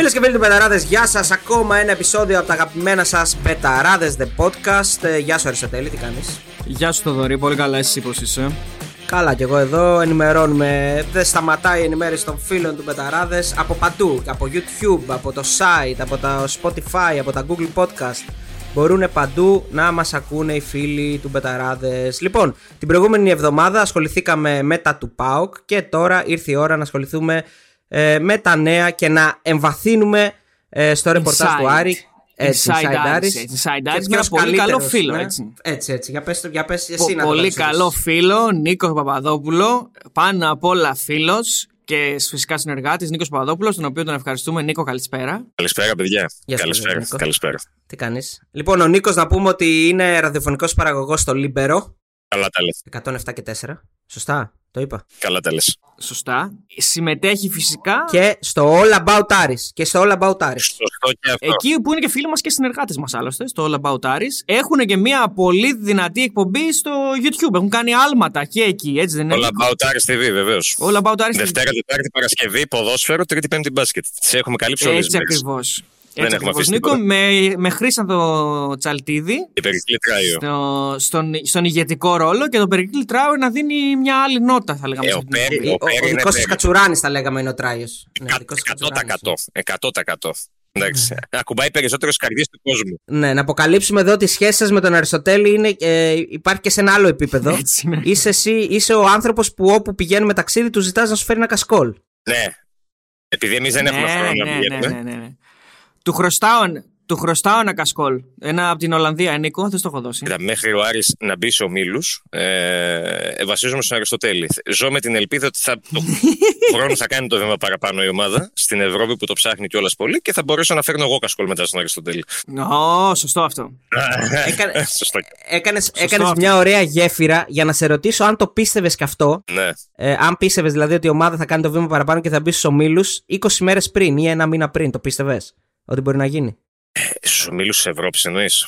Φίλες και φίλοι του Μπεταράδες, γεια σας. Ακόμα ένα επεισόδιο από τα αγαπημένα σας Μπεταράδες The Podcast. Ε, γεια σου, Αριστοτέλη, τι κάνεις; Γεια σου, Θοδωρή, πολύ καλά, εσύ πώς είσαι; Καλά και εγώ εδώ ενημερώνουμε. Δεν σταματάει η ενημέρωση των φίλων του Μπεταράδες από παντού. Από YouTube, από το site, από τα Spotify, από τα Google Podcast. Μπορούν παντού να μας ακούνε οι φίλοι του Μπεταράδες. Λοιπόν, την προηγούμενη εβδομάδα ασχοληθήκαμε με τα του ΠΑΟΚ και τώρα ήρθε η ώρα να ασχοληθούμε ε, με τα νέα και να εμβαθύνουμε ε, στο ρεπορτάζ του Άρη. Έτσι, Inside Άρης. Inside Άρης με ένα πολύ καλό φίλο. Ναι. Έτσι. έτσι, έτσι. Για πες, για πες εσύ να Πολύ καλό φίλο, Νίκος Παπαδόπουλος. Πάνω απ' όλα φίλος και φυσικά συνεργάτης Νίκος Παπαδόπουλος, τον οποίο τον ευχαριστούμε. Νίκο, καλησπέρα. Καλησπέρα, παιδιά. Γεια καλησπέρα. καλησπέρα. Τι κάνεις; Λοιπόν, ο Νίκος, να πούμε ότι είναι ραδιοφωνικός παραγωγός στο Λίμπερο. Καλά τα λέω. 107 και 4. Σωστά, το είπα. Καλά τα λες. Σωστά. Συμμετέχει φυσικά. Και στο All About Aris. Και στο All About Aris. Σωστό και αυτό. Εκεί που είναι και φίλοι μας και συνεργάτες μας άλλωστε, στο All About Aris. Έχουν και μια πολύ δυνατή εκπομπή στο YouTube. Έχουν κάνει άλματα και εκεί, έτσι δεν είναι; All About Aris TV, βεβαίως. All About Aris Δευτέρα, Τετάρτη, Παρασκευή, ποδόσφαιρο, Τρίτη, Πέμπτη μπάσκετ. Τις έχουμε καλύψει όλες Έτσι ακριβώς. Έτσι ακριβώς, Νίκο, με, με Χρήσανθο Τσαλτίδη στο, στον, στον ηγετικό ρόλο και τον Περικλή Τράου να δίνει μια άλλη νότα, θα λέγαμε. Ε, ο, Πέρι, ο, ο, ο δικός της Κατσουράνης, θα λέγαμε, είναι ο Τράιος. 100%. 100%. Εντάξει. Ναι. Ακουμπάει περισσότερο καρδιές του κόσμου. Ναι, να αποκαλύψουμε εδώ ότι η σχέση σας με τον Αριστοτέλη είναι, ε, υπάρχει και σε ένα άλλο επίπεδο. Έτσι, ναι. είσαι, εσύ, είσαι ο άνθρωπος που όπου πηγαίνουμε ταξίδι του ζητάς να σου φέρει ένα κασκόλ. Ναι. Επειδή εμείς δεν έχουμε ναι, χρόνο ναι, να πηγαίνουμε. Ναι, ναι, ναι. Του χρωστάω, του χρωστάω ένα κασκόλ. Ένα από την Ολλανδία, Νίκο, δεν το έχω δώσει. Κοίτα, μέχρι ο Άρης να μπει σε ομίλους, ε, βασίζομαι στον Αριστοτέλη. Ζω με την ελπίδα ότι θα, το χρόνο θα κάνει το βήμα παραπάνω η ομάδα στην Ευρώπη που το ψάχνει κιόλας πολύ και θα μπορέσω να φέρνω εγώ κασκόλ μετά στον Αριστοτέλη. Ω, σωστό αυτό. Έκανε, έκανες, έκανες μια ωραία γέφυρα για να σε ρωτήσω αν το πίστευες κι αυτό. Ναι. Ε, αν πίστευες δηλαδή ότι η ομάδα θα κάνει το βήμα παραπάνω και θα μπει στους ομίλους 20 μέρες πριν ή ένα μήνα πριν. Το πίστευες; Ότι μπορεί να γίνει. Στου ομίλου τη Ευρώπη εννοείς;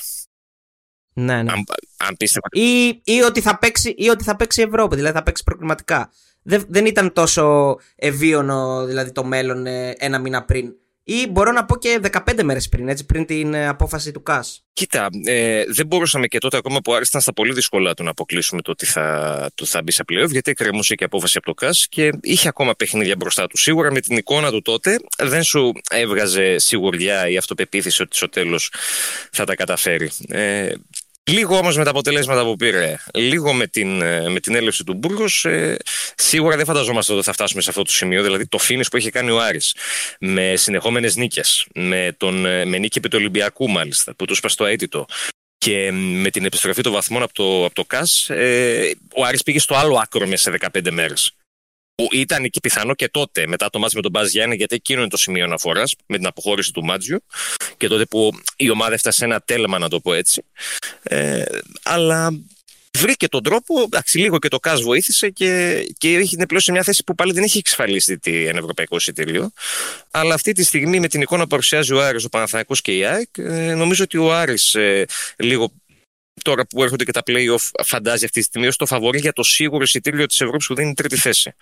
Ναι, ναι. Αν, αν πίστευα. Ή, ή, ότι θα παίξει, ή ότι θα παίξει η Ευρώπη, δηλαδή θα παίξει προκριματικά. Δεν, δεν ήταν τόσο ευίωνο δηλαδή, το μέλλον ε, ένα μήνα πριν. Ή μπορώ να πω και 15 μέρες πριν, έτσι, πριν την ε, απόφαση του ΚΑΣ. Κοίτα, ε, δεν μπορούσαμε και τότε ακόμα που άρισταν στα πολύ δύσκολα του να αποκλείσουμε το ότι θα, το θα μπει σε πλέον, γιατί εκκρεμούσε και απόφαση από το ΚΑΣ και είχε ακόμα παιχνίδια μπροστά του. Σίγουρα με την εικόνα του τότε δεν σου έβγαζε σιγουριά ή αυτοπεποίθηση ότι στο τέλος θα τα καταφέρει. Ε, Λίγο όμως με τα αποτελέσματα που πήρε, λίγο με την, ε, με την έλευση του Μπούργος, ε, σίγουρα δεν φανταζόμαστε ότι θα φτάσουμε σε αυτό το σημείο. Δηλαδή το φίνι που έχει κάνει ο Άρης με συνεχόμενες νίκες, με, τον, ε, με νίκη επί του Ολυμπιακού μάλιστα, που τους είπα στο αίτητο, και με την επιστροφή των βαθμών από το, από το ΚΑΣ, ε, ο Άρης πήγε στο άλλο άκρο μέσα σε 15 μέρες που ήταν και πιθανό και τότε μετά το μάτς με τον Μπάζ Γιάννη, γιατί εκείνο είναι το σημείο αναφοράς με την αποχώρηση του Μάτζιο και τότε που η ομάδα έφτασε σε ένα τέλμα, να το πω έτσι. Ε, αλλά βρήκε τον τρόπο, εντάξει, λίγο και το ΚΑΣ βοήθησε και, και είναι πλέον σε μια θέση που πάλι δεν έχει εξασφαλίσει ένα ευρωπαϊκό εισιτήριο. Αλλά αυτή τη στιγμή με την εικόνα που παρουσιάζει ο Άρης, ο Παναθηναϊκός και η ΑΕΚ, ε, νομίζω ότι ο Άρης ε, λίγο τώρα που έρχονται και τα play-off φαντάζει αυτή τη στιγμή ως το φαβορή για το σίγουρο εισιτήριο της Ευρώπης που δίνει τρίτη θέση.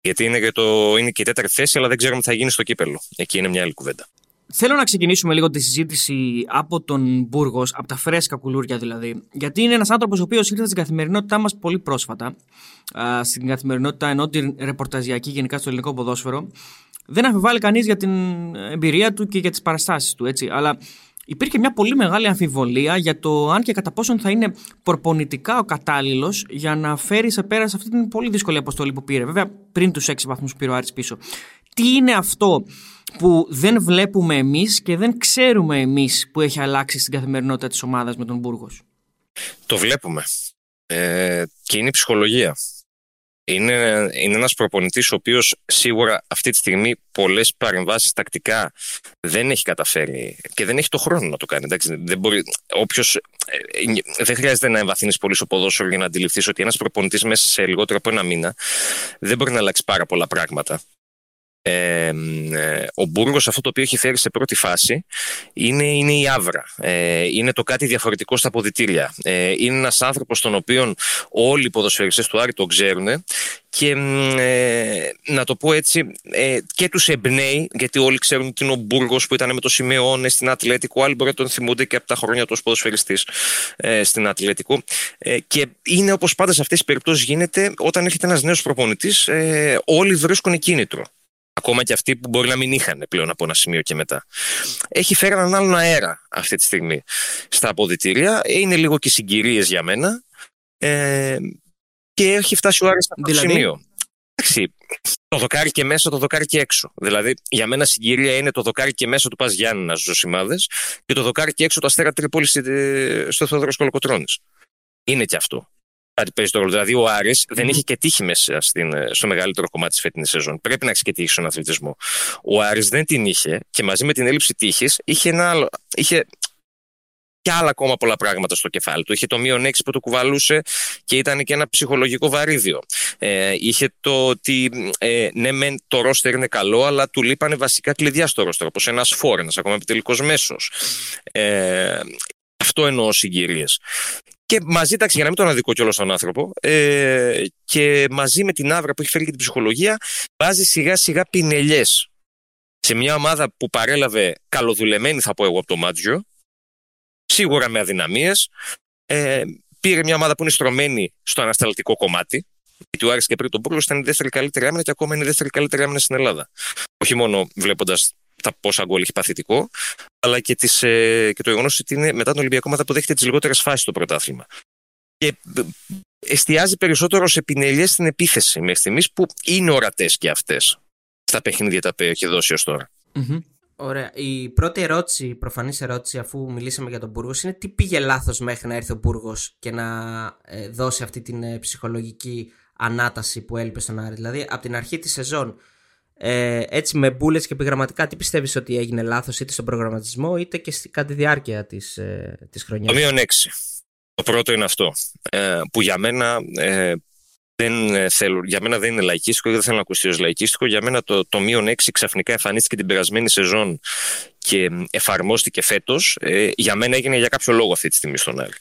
Γιατί είναι και, το, είναι και η τέταρτη θέση, αλλά δεν ξέρουμε τι θα γίνει στο κύπελο. Εκεί είναι μια άλλη κουβέντα. Θέλω να ξεκινήσουμε λίγο τη συζήτηση από τον Μπούργος, από τα φρέσκα κουλούρια δηλαδή. Γιατί είναι ένας άνθρωπος ο οποίος ήρθε στην καθημερινότητά μας πολύ πρόσφατα. Στην καθημερινότητα ενώ την ρεπορταζιακή γενικά στο ελληνικό ποδόσφαιρο. Δεν αμφιβάλλει κανείς για την εμπειρία του και για τις παραστάσεις του, έτσι. Αλλά υπήρχε μια πολύ μεγάλη αμφιβολία για το αν και κατά πόσον θα είναι προπονητικά ο κατάλληλος για να φέρει σε πέρα σε αυτή την πολύ δύσκολη αποστολή που πήρε. Βέβαια, πριν τους έξι βαθμούς που πήρε ο Άρης πίσω. Τι είναι αυτό που δεν βλέπουμε εμείς και δεν ξέρουμε εμείς που έχει αλλάξει στην καθημερινότητα της ομάδας με τον Μπούργος; Το βλέπουμε. Ε, και είναι η ψυχολογία. Είναι, είναι ένας προπονητής ο οποίος σίγουρα αυτή τη στιγμή πολλές παρεμβάσεις τακτικά δεν έχει καταφέρει και δεν έχει το χρόνο να το κάνει. Εντάξει, δεν, μπορεί, όποιος, ε, δεν χρειάζεται να εμβαθύνεις πολύ στο ποδόσφαιρο για να αντιληφθείς ότι ένας προπονητής μέσα σε λιγότερο από ένα μήνα δεν μπορεί να αλλάξει πάρα πολλά πράγματα. Ε, ο Μπούργος αυτό το οποίο έχει φέρει σε πρώτη φάση είναι, είναι η άβρα. Ε, είναι το κάτι διαφορετικό στα ποδητήρια. Ε, είναι ένας άνθρωπος τον οποίο όλοι οι ποδοσφαιριστές του Άρη τον ξέρουν και ε, να το πω έτσι ε, και τους εμπνέει γιατί όλοι ξέρουν ότι είναι ο Μπούργος που ήταν με το Σιμεώνε στην Ατλέτικο άλλοι μπορεί να τον θυμούνται και από τα χρόνια του ως ποδοσφαιριστής ε, στην Ατλέτικο ε, και είναι όπως πάντα σε αυτές τις περιπτώσεις γίνεται όταν έρχεται ένας νέος προπονητής ε, όλοι βρίσκουν κίνητρο ακόμα και αυτοί που μπορεί να μην είχαν πλέον από ένα σημείο και μετά. Έχει φέρει έναν άλλον αέρα αυτή τη στιγμή στα αποδητήρια. Είναι λίγο και συγκυρίες για μένα. Ε, και έχει φτάσει ο Άρης σε αυτό το δηλαδή; σημείο. Εντάξει, το δοκάρι και μέσα, το δοκάρι και έξω. Δηλαδή, για μένα συγκυρία είναι το δοκάρι και μέσα του Πας Γιάννη Ζωσιμάδε και το δοκάρι και έξω το Αστέρα Τρίπολης στο Θεόδωρο Κολοκοτρόνη. Είναι και αυτό κάτι παίζει το ρόλο. Δηλαδή, ο αρης δεν είχε και τύχη μέσα στην, στο μεγαλύτερο κομμάτι της φετινής σεζόν. Πρέπει να έχεις και τύχη στον αθλητισμό. Ο Άρης δεν την είχε και μαζί με την έλλειψη τύχης είχε, ένα άλλο, είχε και άλλα ακόμα πολλά πράγματα στο κεφάλι του. Είχε το μείον 6 που το κουβαλούσε και ήταν και ένα ψυχολογικό βαρύδιο. Ε, είχε το ότι ε, ναι, μεν το ρόστερ είναι καλό, αλλά του λείπανε βασικά κλειδιά στο ρόστερ, όπως ένας φόρ, ένας ακόμα επιτελικός μέσος. Ε, αυτό εννοώ συγκυρίες. Και μαζί, εντάξει, για να μην τον αδικό κιόλας τον άνθρωπο, ε, και μαζί με την άβρα που έχει φέρει και την ψυχολογία, βάζει σιγά σιγά πινελιές σε μια ομάδα που παρέλαβε καλοδουλεμένη, θα πω εγώ, από το Μάτζιο, σίγουρα με αδυναμίες. Ε, πήρε μια ομάδα που είναι στρωμένη στο ανασταλτικό κομμάτι. Γιατί ο Άρης και πριν τον Μπούργο ήταν η δεύτερη καλύτερη άμυνα και ακόμα είναι η δεύτερη καλύτερη άμυνα στην Ελλάδα. Όχι μόνο βλέποντας τα πόσα γκολ έχει παθητικό, αλλά και, τις, ε, και το γεγονός ότι είναι μετά τον Ολυμπιακό ομάδα που δέχεται τις λιγότερες φάσεις στο πρωτάθλημα. Και ε, εστιάζει περισσότερο σε πινελιές στην επίθεση μέχρι στιγμής που είναι ορατές και αυτές στα παιχνίδια τα οποία έχει δώσει ως τωρα Ωραία. Η πρώτη ερώτηση, η προφανής ερώτηση, αφού μιλήσαμε για τον Μπούργο, είναι τι πήγε λάθος μέχρι να έρθει ο Μπούργο και να ε, δώσει αυτή την ψυχολογική ανάταση που έλειπε στον Άρη. Δηλαδή, από την αρχή της σεζόν ε, έτσι με μπουλε και επιγραμματικά, τι πιστεύεις ότι έγινε λάθος είτε στον προγραμματισμό είτε και κατά τη διάρκεια της ε, της χρονιάς; Το μείον 6. Το πρώτο είναι αυτό. Ε, που για μένα. Ε, δεν ε, θέλω, για μένα δεν είναι λαϊκίστικο και δεν θέλω να ακουστεί ως λαϊκίστικο. Για μένα το, το μείον 6 ξαφνικά εμφανίστηκε την περασμένη σεζόν και εφαρμόστηκε φέτος. Ε, για μένα έγινε για κάποιο λόγο αυτή τη στιγμή στον Άρη.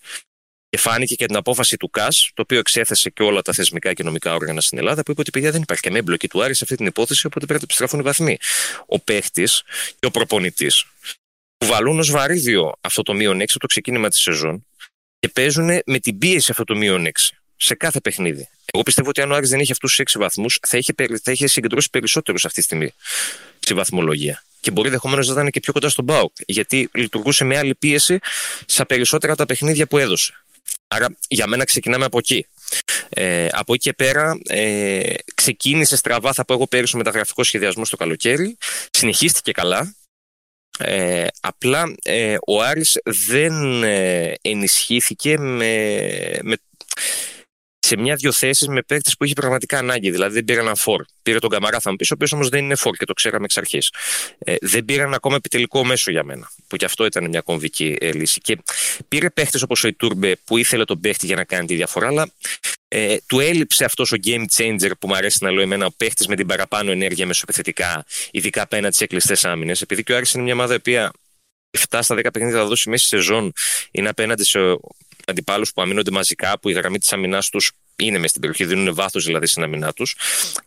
Και φάνηκε και την απόφαση του ΚΑΣ, το οποίο εξέθεσε και όλα τα θεσμικά και νομικά όργανα στην Ελλάδα, που είπε ότι παιδιά δεν υπάρχει καμία εμπλοκή του Άρη σε αυτή την υπόθεση, οπότε πρέπει να επιστραφούν οι βαθμοί. Ο παίχτης και ο προπονητής που βαλούν ως βαρύδιο αυτό το μείον 6 το ξεκίνημα της σεζόν και παίζουν με την πίεση αυτό το μείον 6 σε κάθε παιχνίδι. Εγώ πιστεύω ότι αν ο Άρης δεν είχε αυτούς του 6 βαθμούς, θα είχε, θα είχε συγκεντρώσει περισσότερους αυτή τη στιγμή στη βαθμολογία. Και μπορεί ενδεχομένως να ήταν και πιο κοντά στον Μπάουκ, γιατί λειτουργούσε με άλλη πίεση στα περισσότερα τα παιχνίδια που έδωσε. Άρα για μένα ξεκινάμε από εκεί. Ε, από εκεί και πέρα ε, ξεκίνησε στραβά, θα πω εγώ πέρυσι, μεταγραφικός σχεδιασμός στο καλοκαίρι. Συνεχίστηκε καλά. Ε, απλά ε, ο Άρης δεν ε, ενισχύθηκε με, με σε μια-δυο θέσεις με παίκτες που είχε πραγματικά ανάγκη. Δηλαδή δεν πήρε έναν φόρ. Πήρε τον Καμαρά, θα μου πει, ο οποίος όμως δεν είναι φόρ και το ξέραμε εξ αρχής. Ε, δεν πήραν ακόμα επιτελικό μέσο για μένα. Που και αυτό ήταν μια κομβική ε, λύση. Και πήρε παίχτες όπως ο Ιτούρμπε που ήθελε τον παίχτη για να κάνει τη διαφορά, αλλά ε, του έλειψε αυτός ο game changer που μου αρέσει να λέω εμένα, ο παίχτης με την παραπάνω ενέργεια μεσοπιθετικά, ειδικά απέναντι σε κλειστέ άμυνες. Επειδή και ο Άρης είναι μια ομάδα η οποία 7 στα 10 παιχνίδια θα δώσει μέση σεζόν, είναι απέναντι σε αντιπάλους που αμήνονται μαζικά, που η γραμμή της αμυνάς τους είναι μες στην περιοχή, δίνουν βάθος δηλαδή στην αμυνά τους.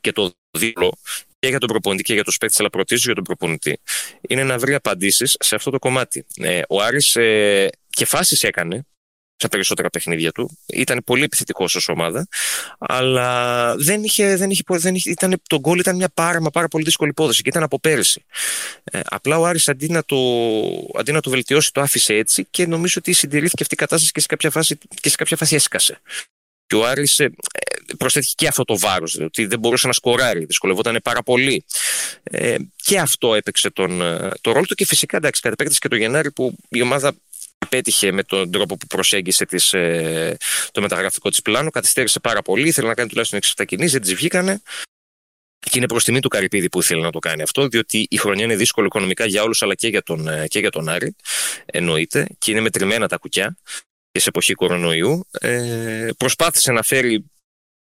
Και το δίπλο και για τον προπονητή και για τους παίκτες, αλλά πρωτίστω για τον προπονητή, είναι να βρει απαντήσεις σε αυτό το κομμάτι. Ε, ο Άρης ε, και φάσεις έκανε στα περισσότερα παιχνίδια του. Ήταν πολύ επιθετικός ως ομάδα, αλλά δεν είχε, δεν είχε, δεν είχε, ήταν, το γκολ ήταν μια πάρα, μα πάρα πολύ δύσκολη υπόθεση και ήταν από πέρυσι. Ε, απλά ο Άρης αντί να, το, αντί να το βελτιώσει, το άφησε έτσι και νομίζω ότι συντηρήθηκε αυτή η κατάσταση και σε κάποια φάση, και σε κάποια φάση έσκασε. Και ο Άρης ε, προσθέτει και αυτό το βάρος, δηλαδή, ότι δεν μπορούσε να σκοράρει, δυσκολευόταν πάρα πολύ. Ε, και αυτό έπαιξε τον, ε, το ρόλο του και φυσικά εντάξει, κατ' και το Γενάρη που η ομάδα πέτυχε με τον τρόπο που προσέγγισε τις, ε, το μεταγραφικό της πλάνο, καθυστέρησε πάρα πολύ, ήθελε να κάνει τουλάχιστον 6-7 κινήσεις, δεν τις βγήκανε. Και είναι προς τιμή του Καρυπίδη που ήθελε να το κάνει αυτό, διότι η χρονιά είναι δύσκολη οικονομικά για όλους, αλλά και για, τον, ε, και για τον Άρη. Εννοείται. Και είναι μετρημένα τα κουκιά και σε εποχή κορονοϊού. Ε, προσπάθησε να φέρει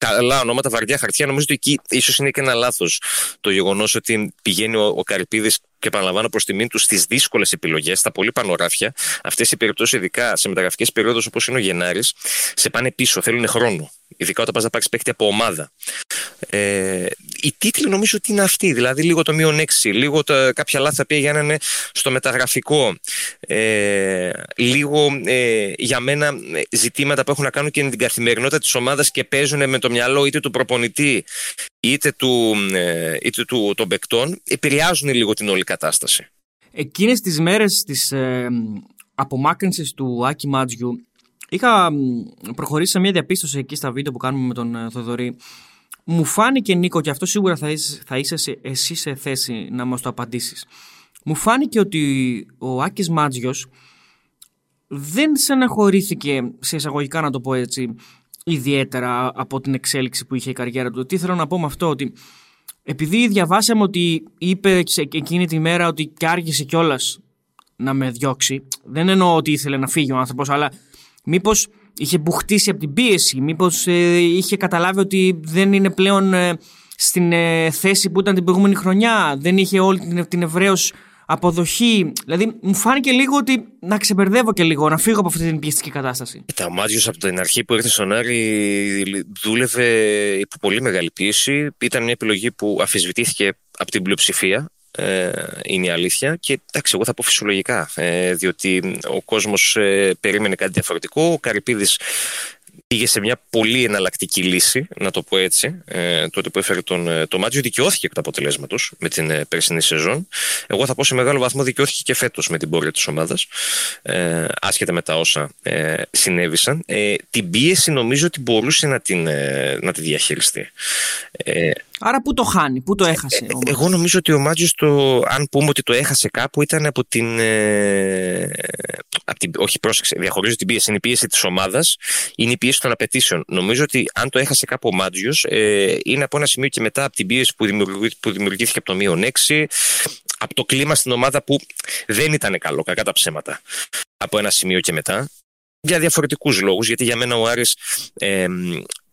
καλά ονόματα, βαριά χαρτιά. Νομίζω ότι εκεί ίσως είναι και ένα λάθος το γεγονός ότι πηγαίνει ο, ο Καρυπίδης και επαναλαμβάνω προς τιμήν του στις δύσκολες επιλογές, στα πολύ πανοράφια. Αυτές οι περιπτώσεις, ειδικά σε μεταγραφικές περιόδους όπως είναι ο Γενάρης, σε πάνε πίσω, θέλουν χρόνο. Ειδικά όταν πας να πάρεις παίκτη από ομάδα. Ε, οι τίτλοι νομίζω ότι είναι αυτοί. Δηλαδή λίγο το μείον 6, λίγο τα, κάποια λάθη τα οποία γίνανε στο μεταγραφικό. Ε, λίγο ε, για μένα ζητήματα που έχουν να κάνουν και με την καθημερινότητα της ομάδας και παίζουν με το μυαλό είτε του προπονητή είτε, του, ε, είτε του, των παικτών, επηρεάζουν λίγο την όλη κατάσταση. Εκείνες τις μέρες της ε, απομάκρυνσης του Άκη Μάτζιου είχα προχωρήσει σε μια διαπίστωση εκεί στα βίντεο που κάνουμε με τον ε, Θοδωρή. Μου φάνηκε Νίκο και αυτό σίγουρα θα είσαι, θα είσαι εσύ σε θέση να μας το απαντήσεις. Μου φάνηκε ότι ο Άκης Μάτζιος δεν στεναχωρήθηκε σε εισαγωγικά να το πω έτσι ιδιαίτερα από την εξέλιξη που είχε η καριέρα του. Τι θέλω να πω με αυτό, ότι επειδή διαβάσαμε ότι είπε εκείνη τη μέρα ότι και άργησε κιόλας να με διώξει, δεν εννοώ ότι ήθελε να φύγει ο άνθρωπος, αλλά μήπως είχε μπουχτίσει από την πίεση, μήπως ε, είχε καταλάβει ότι δεν είναι πλέον ε, στην ε, θέση που ήταν την προηγούμενη χρονιά, δεν είχε όλη την, την αποδοχή. Δηλαδή, μου φάνηκε λίγο ότι να ξεμπερδεύω και λίγο, να φύγω από αυτή την πιεστική κατάσταση. Τα ο Μάτζιο από την αρχή που ήρθε στον Άρη δούλευε υπό πολύ μεγάλη πίεση. Ήταν μια επιλογή που αφισβητήθηκε από την πλειοψηφία. Ε, είναι η αλήθεια και εντάξει εγώ θα πω φυσιολογικά ε, διότι ο κόσμος ε, περίμενε κάτι διαφορετικό ο Καρυπίδης πήγε σε μια πολύ εναλλακτική λύση, να το πω έτσι, ε, τότε που έφερε τον, ε, το Μάτζιο, δικαιώθηκε εκ του αποτελέσματος με την ε, περσινή σεζόν. Εγώ θα πω σε μεγάλο βαθμό δικαιώθηκε και φέτος με την πορεία της ομάδας, ε, άσχετα με τα όσα ε, συνέβησαν. Ε, την πίεση νομίζω ότι μπορούσε να, την, ε, να τη διαχειριστεί. Ε, Άρα πού το χάνει, πού το έχασε. Ε, εγώ νομίζω ότι ο Μάτζιος, αν πούμε ότι το έχασε κάπου, ήταν από την. Ε, από την όχι, πρόσεξε, διαχωρίζω την πίεση. Είναι η πίεση της ομάδας, είναι η πίεση των απαιτήσεων. Νομίζω ότι αν το έχασε κάπου ο Μάτζιος, ε, είναι από ένα σημείο και μετά από την πίεση που, που δημιουργήθηκε από το μείον 6, από το κλίμα στην ομάδα που δεν ήταν καλό, κακά τα ψέματα. Από ένα σημείο και μετά για διαφορετικούς λόγους, γιατί για μένα ο Άρης ε,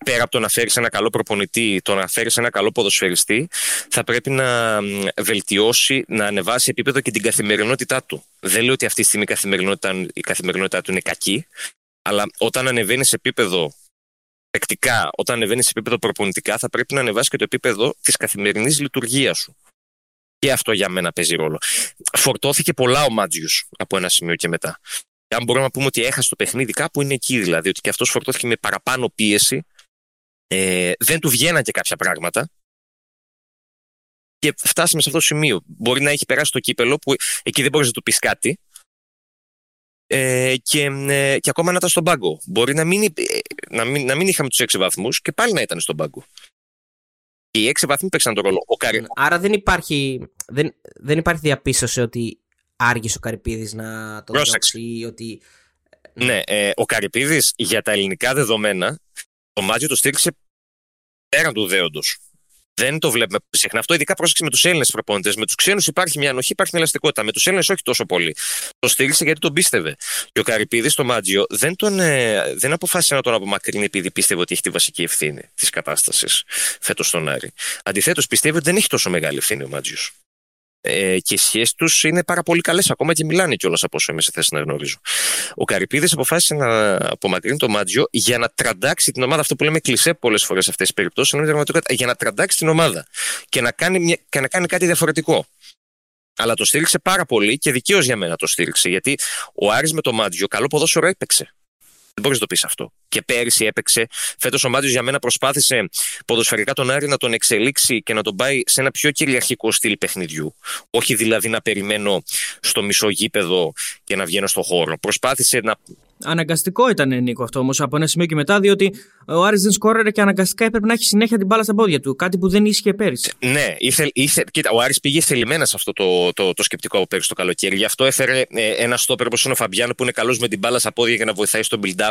πέρα από το να φέρεις ένα καλό προπονητή, το να φέρεις ένα καλό ποδοσφαιριστή, θα πρέπει να βελτιώσει, να ανεβάσει επίπεδο και την καθημερινότητά του. Δεν λέω ότι αυτή τη στιγμή η καθημερινότητά, η καθημερινότητά του είναι κακή, αλλά όταν ανεβαίνει σε επίπεδο παικτικά, όταν ανεβαίνει σε επίπεδο προπονητικά, θα πρέπει να ανεβάσει και το επίπεδο της καθημερινής λειτουργίας σου. Και αυτό για μένα παίζει ρόλο. Φορτώθηκε πολλά ο Μάτζιου από ένα σημείο και μετά. Και αν μπορούμε να πούμε ότι έχασε το παιχνίδι, κάπου είναι εκεί δηλαδή, ότι και αυτός φορτώθηκε με παραπάνω πίεση ε, δεν του βγαίναν και κάποια πράγματα. Και φτάσαμε σε αυτό το σημείο. Μπορεί να έχει περάσει το κύπελο που εκεί δεν μπορείς να του πεις κάτι. Ε, και, ε, και ακόμα να ήταν στον πάγκο. Μπορεί να μην, ε, να μην, να μην είχαμε τους έξι βαθμούς και πάλι να ήταν στον πάγκο. Και οι έξι βαθμοί παίξαν τον ρόλο. Ο Καρι... Άρα δεν υπάρχει, δεν, δεν υπάρχει διαπίστωση ότι άργησε ο Καρυπίδης να το διώξει. Ότι... Ναι, ε, ο Καρυπίδης για τα ελληνικά δεδομένα το Μάτζιο το στήριξε πέραν του δέοντος. Δεν το βλέπουμε συχνά. Αυτό ειδικά πρόσεξε με τους Έλληνες προπονητές. Με τους ξένους υπάρχει μια ανοχή, υπάρχει μια ελαστικότητα. Με τους Έλληνες όχι τόσο πολύ. Το στήριξε γιατί τον πίστευε. Και ο Καρυπίδης στο Μάτζιο δεν, τον, ε, δεν αποφάσισε να τον απομακρύνει επειδή πίστευε ότι έχει τη βασική ευθύνη της κατάστασης φέτος στον Άρη. Αντιθέτως, πιστεύει ότι δεν έχει τόσο μεγάλη ευθύνη ο Μάτζιος ε, και οι σχέσεις τους είναι πάρα πολύ καλές, ακόμα και μιλάνε κιόλας από όσο είμαι σε θέση να γνωρίζω. Ο Καρυπίδης αποφάσισε να απομακρύνει το Μάτζιο για να τραντάξει την ομάδα. Αυτό που λέμε κλεισέ πολλές φορές σε αυτές τις περιπτώσεις, είναι για να τραντάξει την ομάδα και να κάνει, μια, και να κάνει κάτι διαφορετικό. Αλλά το στήριξε πάρα πολύ και δικαίως για μένα το στήριξε. Γιατί ο Άρης με το Μάτζιο καλό ποδόσφαιρο έπαιξε. Δεν μπορείς να το πεις αυτό. Και πέρυσι έπαιξε. Φέτος ο Μάτιος για μένα προσπάθησε ποδοσφαιρικά τον Άρη να τον εξελίξει και να τον πάει σε ένα πιο κυριαρχικό στυλ παιχνιδιού. Όχι δηλαδή να περιμένω στο μισό γήπεδο και να βγαίνω στο χώρο. Προσπάθησε να Αναγκαστικό ήταν Νίκο αυτό όμως από ένα σημείο και μετά, διότι ο Άρης δεν σκόραρε και αναγκαστικά έπρεπε να έχει συνέχεια την μπάλα στα πόδια του. Κάτι που δεν ίσχυε πέρυσι. Ναι, ήθε, ήθε, κοίτα, ο Άρης πήγε θελημένα σε αυτό το, το, το, σκεπτικό από πέρυσι το καλοκαίρι. Γι' αυτό έφερε ε, ένα στόπερ όπως είναι ο Φαμπιάνο που είναι καλός με την μπάλα στα πόδια για να βοηθάει στο build-up.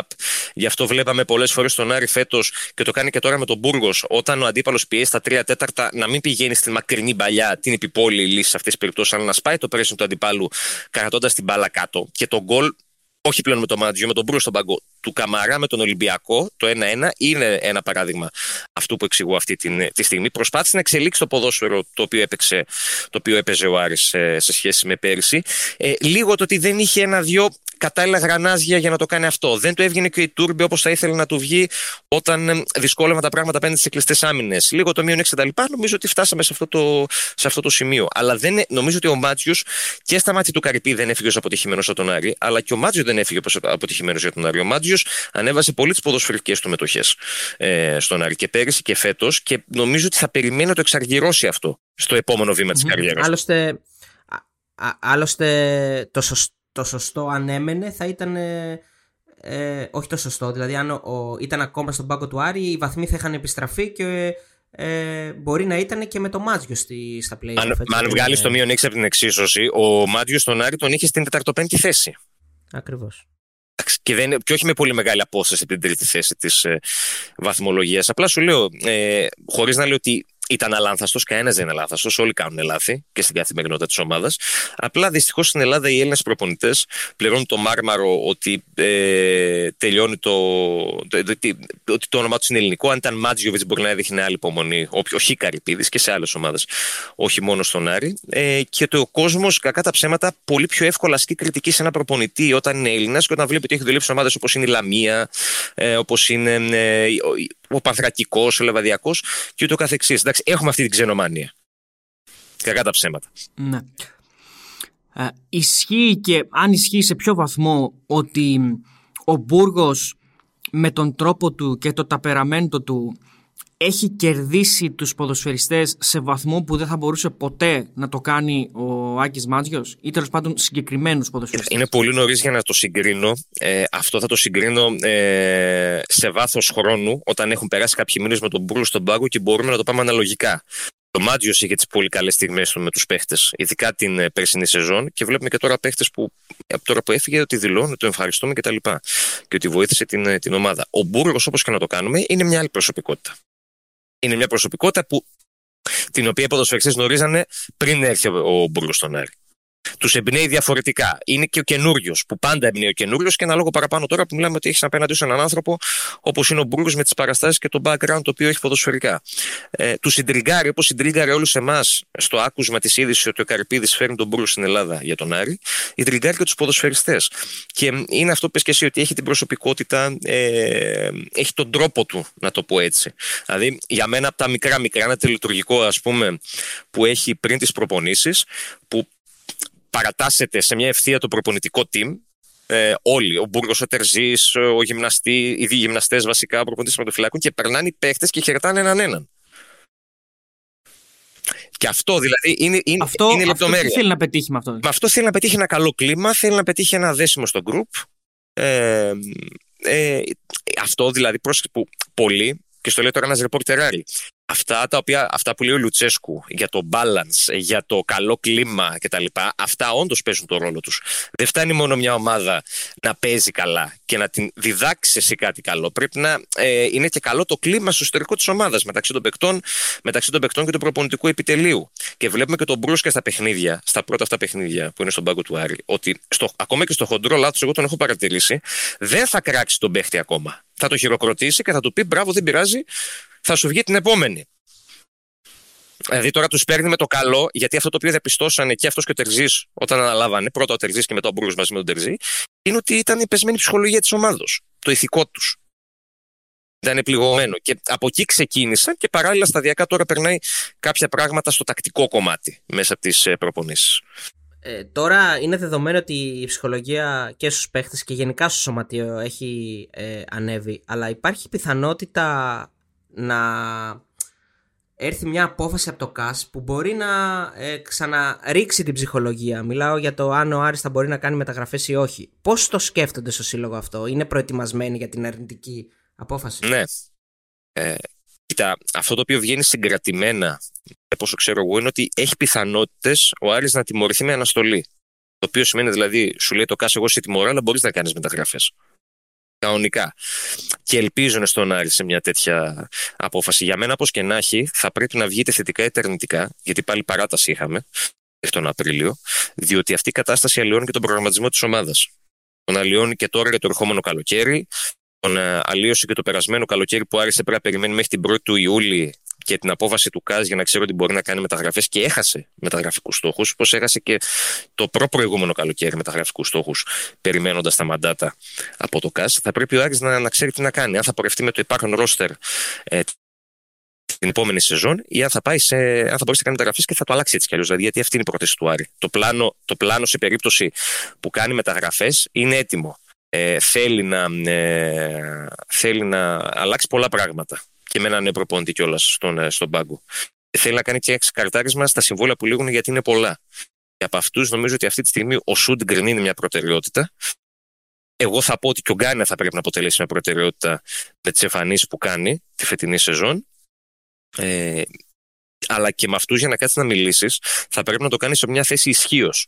Γι' αυτό βλέπαμε πολλές φορές τον Άρη φέτος και το κάνει και τώρα με τον Μπούργος. Όταν ο αντίπαλος πιέζει στα 3 τέταρτα να μην πηγαίνει στην μακρινή παλιά, την επιπόλη λύση σε αυτές τις περιπτώσεις, αλλά να σπάει το πρέσβη του αντιπάλου κρατώντας την μπάλα κάτω. Και τον γκολ όχι πλέον με τον Μάτζιο, με τον Μπρούο στον πάγκο του Καμαρά με τον Ολυμπιακό, το 1-1, είναι ένα παράδειγμα αυτού που εξηγώ αυτή τη, τη στιγμή. Προσπάθησε να εξελίξει το ποδόσφαιρο το οποίο, έπαιξε, το οποίο έπαιζε ο Άρης σε, σε σχέση με πέρυσι. Ε, λίγο το ότι δεν είχε ένα-δυο κατάλληλα γρανάζια για να το κάνει αυτό. Δεν του έβγαινε και η Τούρμπε όπως θα ήθελε να του βγει όταν ε, δυσκόλευαν τα πράγματα απέναντι στις κλειστέ άμυνες. Λίγο το μείον 6 κτλ. Νομίζω ότι φτάσαμε σε αυτό το, σε αυτό το σημείο. Αλλά δεν, νομίζω ότι ο Μάτζιο και στα μάτια του Καρυπή δεν έφυγε ως αποτυχημένος από τον Άρη, αλλά και ο Μάτζιο δεν έφυγε ως αποτυχημένος για τον Άρη. Ο Μάτζιο ανέβασε πολύ τις ποδοσφαιρικές του μετοχές ε, στον Άρη και πέρυσι και φέτος και νομίζω ότι θα περιμένει να το εξαργυρώσει αυτό στο επόμενο βήμα της καριέρας. Άλλωστε, άλλωστε το, σωστό, το σωστό αν έμενε θα ήταν. Ε, ε, όχι το σωστό. Δηλαδή, αν ο, ήταν ακόμα στον πάγκο του Άρη, οι βαθμοί θα είχαν επιστραφεί και ε, μπορεί να ήταν και με το Μάτζιο στη, στα play. Αν, αν βγάλεις το μείον 6 από την εξίσωση, ο Μάτζιος στον Άρη τον είχες στην τεταρτοπέμπτη θέση. Ακριβώς. Και, δεν, και όχι με πολύ μεγάλη απόσταση από την τρίτη θέση της ε, βαθμολογίας. Απλά σου λέω, ε, χωρίς να λέω ότι ήταν αλάνθαστος, κανένας δεν είναι αλάνθαστος. Όλοι κάνουν λάθη και στην καθημερινότητα της ομάδας. Απλά δυστυχώς στην Ελλάδα οι Έλληνες προπονητές πληρώνουν το μάρμαρο ότι ε, τελειώνει το. ότι, ότι το όνομά τους είναι ελληνικό. Αν ήταν Μάτζιοβιτς, μπορεί να έδειχνε άλλη υπομονή. Όχι Καρυπίδης και σε άλλες ομάδες. Όχι μόνο στον Άρη. Ε, και το ο κόσμος, κακά τα ψέματα, πολύ πιο εύκολα ασκεί κριτική σε ένα προπονητή όταν είναι Έλληνας και όταν βλέπει ότι έχει δουλέψει ομάδες όπως είναι η Λαμία, ε, όπως είναι ε, ο Πανθρακικό, ο Λεβαδιακός και ούτω καθεξής. Εντάξει, έχουμε αυτή την ξενομανία. Κακά τα ψέματα. Ναι. Ε, ισχύει και αν ισχύει σε ποιο βαθμό ότι ο Μπούργος με τον τρόπο του και το ταπεραμέντο του έχει κερδίσει τους ποδοσφαιριστές σε βαθμό που δεν θα μπορούσε ποτέ να το κάνει ο Άκης Μάτζιος ή τέλος πάντων συγκεκριμένους ποδοσφαιριστές; Είναι πολύ νωρίς για να το συγκρίνω. Ε, αυτό θα το συγκρίνω ε, σε βάθος χρόνου όταν έχουν περάσει κάποιοι μήνες με τον Μπούλο στον πάγκο και μπορούμε να το πάμε αναλογικά. Το Μάτζιος είχε τις πολύ καλές στιγμές του με τους παίχτες, ειδικά την ε, περσινή σεζόν. Και βλέπουμε και τώρα παίχτες που από τώρα που έφυγε ότι δηλώνουν, το ευχαριστούμε κτλ. Και, και ότι βοήθησε την, ε, την ομάδα. Ο Μπούργο, όπως και να το κάνουμε, είναι μια άλλη προσωπικότητα είναι μια προσωπικότητα που, την οποία οι ποδοσφαιριστές γνωρίζανε πριν έρθει ο Μπούργο στον Άρη τους εμπνέει διαφορετικά. Είναι και ο καινούριος, που πάντα εμπνέει ο καινούριος και ένα λόγο παραπάνω τώρα που μιλάμε ότι έχεις απέναντι σου έναν άνθρωπο όπως είναι ο Μπούργο με τις παραστάσεις και το background το οποίο έχει ποδοσφαιρικά. Ε, τους συντριγκάρει όπως συντριγκάρει όλους εμάς στο άκουσμα της είδησης ότι ο Καρπίδη φέρνει τον Μπούργο στην Ελλάδα για τον Άρη, η τριγκάρει και τους ποδοσφαιριστές. Και είναι αυτό που πες και εσύ ότι έχει την προσωπικότητα, ε, έχει τον τρόπο του, να το πω έτσι. Δηλαδή, για μένα από τα μικρά μικρά, ένα τελειτουργικό ας πούμε που έχει πριν τις προπονήσεις, που παρατάσσεται σε μια ευθεία το προπονητικό team. Ε, όλοι, ο Μπούργος, ο Τερζής, ο γυμναστή, οι δύο γυμναστές βασικά, ο προπονητή των και περνάνε οι παίχτες και χαιρετάνε έναν έναν. Και αυτό δηλαδή είναι, είναι, αυτό, είναι λεπτομέρεια. Αυτό θέλει να πετύχει με αυτό; Με αυτό θέλει να πετύχει ένα καλό κλίμα, θέλει να πετύχει ένα δέσιμο στο group. Ε, ε, αυτό δηλαδή πρόσεξε που πολλοί, και στο λέει τώρα ένας ρεπορτεράρι, αυτά, τα οποία, αυτά που λέει ο Λουτσέσκου για το balance, για το καλό κλίμα κτλ. Αυτά όντως παίζουν το ρόλο τους. Δεν φτάνει μόνο μια ομάδα να παίζει καλά και να την διδάξει σε κάτι καλό. Πρέπει να ε, είναι και καλό το κλίμα στο εσωτερικό της ομάδας μεταξύ των παικτών, μεταξύ των παικτών και του προπονητικού επιτελείου. Και βλέπουμε και τον Μπρούσκα στα παιχνίδια, στα πρώτα αυτά παιχνίδια που είναι στον πάγκο του Άρη, ότι στο, ακόμα και στο χοντρό λάθος, εγώ τον έχω παρατηρήσει, δεν θα κράξει τον παίχτη ακόμα. Θα το χειροκροτήσει και θα του πει μπράβο, δεν πειράζει, θα σου βγει την επόμενη. Δηλαδή τώρα τους παίρνει με το καλό, γιατί αυτό το οποίο διαπιστώσανε και αυτός και ο Τερζής όταν αναλάβανε, πρώτα ο Τερζής και μετά ο Μπρούγκο μαζί με τον Τερζή, είναι ότι ήταν η πεσμένη ψυχολογία της ομάδα. Το ηθικό τους. Ήταν πληγωμένο. Και από εκεί ξεκίνησαν και παράλληλα σταδιακά τώρα περνάει κάποια πράγματα στο τακτικό κομμάτι μέσα από τι ε, προπονήσει. Ε, τώρα είναι δεδομένο ότι η ψυχολογία και στους παίχτες και γενικά στο σωματείο έχει ε, ανέβει αλλά υπάρχει πιθανότητα να έρθει μια απόφαση από το ΚΑΣ που μπορεί να ε, ξαναρίξει την ψυχολογία. Μιλάω για το αν ο Άρης θα μπορεί να κάνει μεταγραφές ή όχι. Πώς το σκέφτονται στο σύλλογο αυτό, είναι προετοιμασμένοι για την αρνητική απόφαση; Ναι. Ε, κοίτα, αυτό το οποίο βγαίνει συγκρατημένα, πόσο ξέρω εγώ, είναι ότι έχει πιθανότητες ο Άρης να τιμωρηθεί με αναστολή. Το οποίο σημαίνει δηλαδή, σου λέει το ΚΑΣ, εγώ σε τιμωρώ, αλλά μπορείς να κάνεις μεταγραφές κανονικά. Και ελπίζουν στον Άρη σε μια τέτοια απόφαση. Για μένα, όπως και να έχει, θα πρέπει να βγείτε θετικά ή αρνητικά, γιατί πάλι παράταση είχαμε τον Απρίλιο, διότι αυτή η κατάσταση αλλοιώνει και τον προγραμματισμό της ομάδας. Τον αλλοιώνει και τώρα για το ερχόμενο καλοκαίρι. Τον ε, αλλίωσε και το περασμένο καλοκαίρι που άρεσε πρέπει να περιμένει μέχρι την 1η του Ιούλη και την απόφαση του ΚΑЗ για να ξέρει ότι μπορεί να κάνει μεταγραφέ και έχασε μεταγραφικούς στόχους, όπως έχασε και το προ-προηγούμενο καλοκαίρι μεταγραφικούς στόχους, περιμένοντας τα μαντάτα από το ΚΑЗ. Θα πρέπει ο Άρης να, να ξέρει τι να κάνει. Αν θα πορευτεί με το υπάρχον ρόστερ ε, την επόμενη σεζόν ή αν θα, πάει σε, αν θα μπορέσει να κάνει μεταγραφές και θα το αλλάξει έτσι κι αλλιώς. Δηλαδή, γιατί αυτή είναι η πρόταση του Άρη. Το πλάνο, το πλάνο σε περίπτωση που κάνει μεταγραφές είναι έτοιμο. Ε, θέλει, να, ε, θέλει να αλλάξει πολλά πράγματα και με έναν νέο προπόνητη κιόλας στον, ε, στον πάγκο. Θέλει να κάνει και έξι καρτάρισμα στα συμβόλαια που λήγουν γιατί είναι πολλά. Και από αυτούς νομίζω ότι αυτή τη στιγμή ο Σούντγκριν είναι μια προτεραιότητα. Εγώ θα πω ότι και ο Γκάνα θα πρέπει να αποτελέσει μια προτεραιότητα με τις εμφανίσεις που κάνει τη φετινή σεζόν. Ε, αλλά και με αυτούς για να κάτσεις να μιλήσεις, θα πρέπει να το κάνει σε μια θέση ισχύως.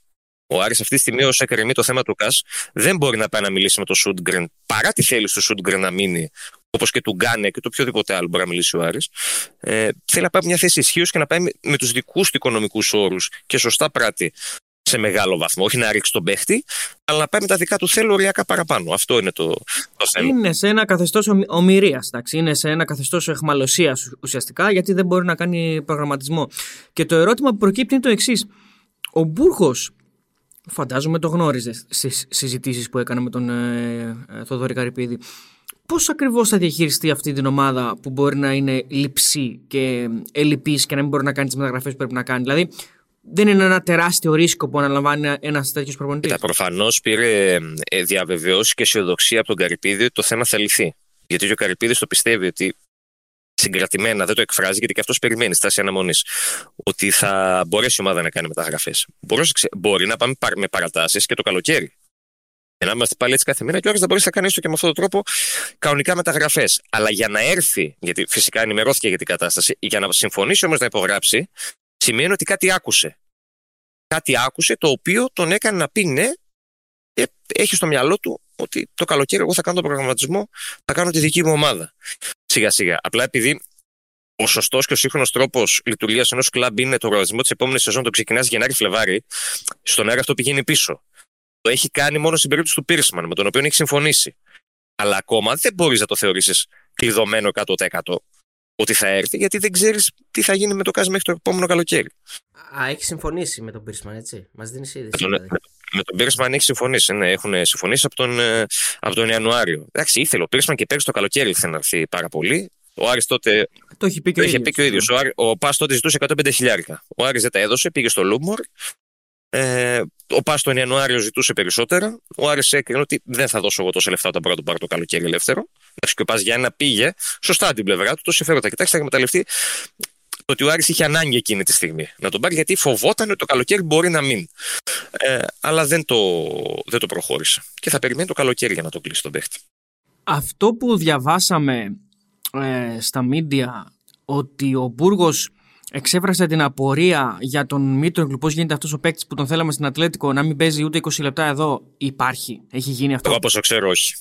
Ο Άρης αυτή τη στιγμή, όσο εκκρεμεί το θέμα του ΚΑΣ, δεν μπορεί να πάει να μιλήσει με το Σούντγκρεν παρά τη θέληση του Σούντγκρεν να μείνει, όπως και του Γκάνε και το οποιοδήποτε άλλο μπορεί να μιλήσει ο Άρης. Ε, θέλει να πάει μια θέση ισχύως και να πάει με, με τους δικούς του οικονομικούς όρους και σωστά πράττει σε μεγάλο βαθμό. Όχι να ρίξει τον παίχτη, αλλά να πάει με τα δικά του θέλω οριακά παραπάνω. Αυτό είναι το, το θέμα. Είναι σε ένα καθεστώς ομοιρίας. Είναι σε ένα καθεστώς εχμαλωσίας ουσιαστικά, γιατί δεν μπορεί να κάνει προγραμματισμό. Και το ερώτημα που προκύπτει είναι το εξής. Ο Μπούρχος, φαντάζομαι το γνώριζες στις συζητήσεις που έκανε με τον ε, ε, Θοδωρή Καρυπίδη. Πώς ακριβώς θα διαχειριστεί αυτή την ομάδα που μπορεί να είναι λυψή και ελλειπής και να μην μπορεί να κάνει τις μεταγραφές που πρέπει να κάνει; Δηλαδή, δεν είναι ένα τεράστιο ρίσκο που αναλαμβάνει ένας τέτοιος προπονητής. Προφανώς πήρε ε, διαβεβαιώσεις και αισιοδοξία από τον Καρυπίδη ότι το θέμα θα λυθεί. Γιατί ο Καρυπίδης το πιστεύει ότι συγκρατημένα δεν το εκφράζει, γιατί και αυτός περιμένει στάση αναμονής. Ότι θα μπορέσει η ομάδα να κάνει μεταγραφές. Μπορεί να πάμε με παρατάσεις και το καλοκαίρι. Για να είμαστε πάλι έτσι κάθε μήνα και ο Άρης θα μπορέσει να κάνεις έστω και με αυτόν τον τρόπο κανονικά μεταγραφές. Αλλά για να έρθει, γιατί φυσικά ενημερώθηκε για την κατάσταση, για να συμφωνήσει όμως να υπογράψει, σημαίνει ότι κάτι άκουσε. Κάτι άκουσε το οποίο τον έκανε να πει ναι και έχει στο μυαλό του ότι το καλοκαίρι εγώ θα κάνω τον προγραμματισμό, θα κάνω τη δική μου ομάδα. Σιγά σιγά. Απλά επειδή ο σωστός και ο σύγχρονος τρόπος λειτουργίας ενός κλαμπ είναι το προγραμματισμό της επόμενης σεζόν, το ξεκινάς Γενάρη-Φλεβάρι, στον αέρα αυτό πηγαίνει πίσω. Το έχει κάνει μόνο στην περίπτωση του Πίρσμαν, με τον οποίο έχει συμφωνήσει. Αλλά ακόμα δεν μπορείς να το θεωρήσεις κλειδωμένο 100% ότι θα έρθει, γιατί δεν ξέρεις τι θα γίνει με το Κάζ μέχρι το επόμενο καλοκαίρι. Α, έχει συμφωνήσει με τον Πίρσμαν, έτσι. Μας δίνεις είδηση. Με τον, δηλαδή. Με τον Πίρσμαν έχει συμφωνήσει. Ναι, έχουν συμφωνήσει από τον, ε, από τον Ιανουάριο. Εντάξει, ήθελε ο Πίρσμαν και πέρυσι το καλοκαίρι ήθελε να έρθει πάρα πολύ. Ο Άρης τότε. Το έχει πει και ο, ίδιος. Πει και ο ίδιος. Ο, ο Πα τότε ζητούσε 105 χιλιάρικα. Ο Άρης δεν τα έδωσε, πήγε στο Λούμορ. Ε, ο Πα τον Ιανουάριο ζητούσε περισσότερα. Ο Άρης έκρινε ότι δεν θα δώσω εγώ τόσα λεφτά όταν μπορώ να τον πάρω το καλοκαίρι ελεύθερο. Εντάξει, και ο Πα Γιάννα πήγε σωστά την πλευρά του, το συμφέροντα. Κοιτάξτε, θα εκμεταλλευτεί το ότι ο Άρης είχε ανάγκη εκείνη τη στιγμή να τον πάρει γιατί φοβόταν ότι το καλοκαίρι μπορεί να μείνει. Ε, αλλά δεν το, δεν το προχώρησε. Και θα περιμένει το καλοκαίρι για να το κλείσει τον παίχτη. Αυτό που διαβάσαμε ε, στα μίντια ότι ο Μπούργος εξέφρασε την απορία για τον Μίτρογλου πώς γίνεται αυτός ο παίκτης που τον θέλαμε στην Ατλέτικο να μην παίζει ούτε 20 λεπτά εδώ. Υπάρχει. Έχει γίνει αυτό. Εγώ όπω το ξέρω, όχι.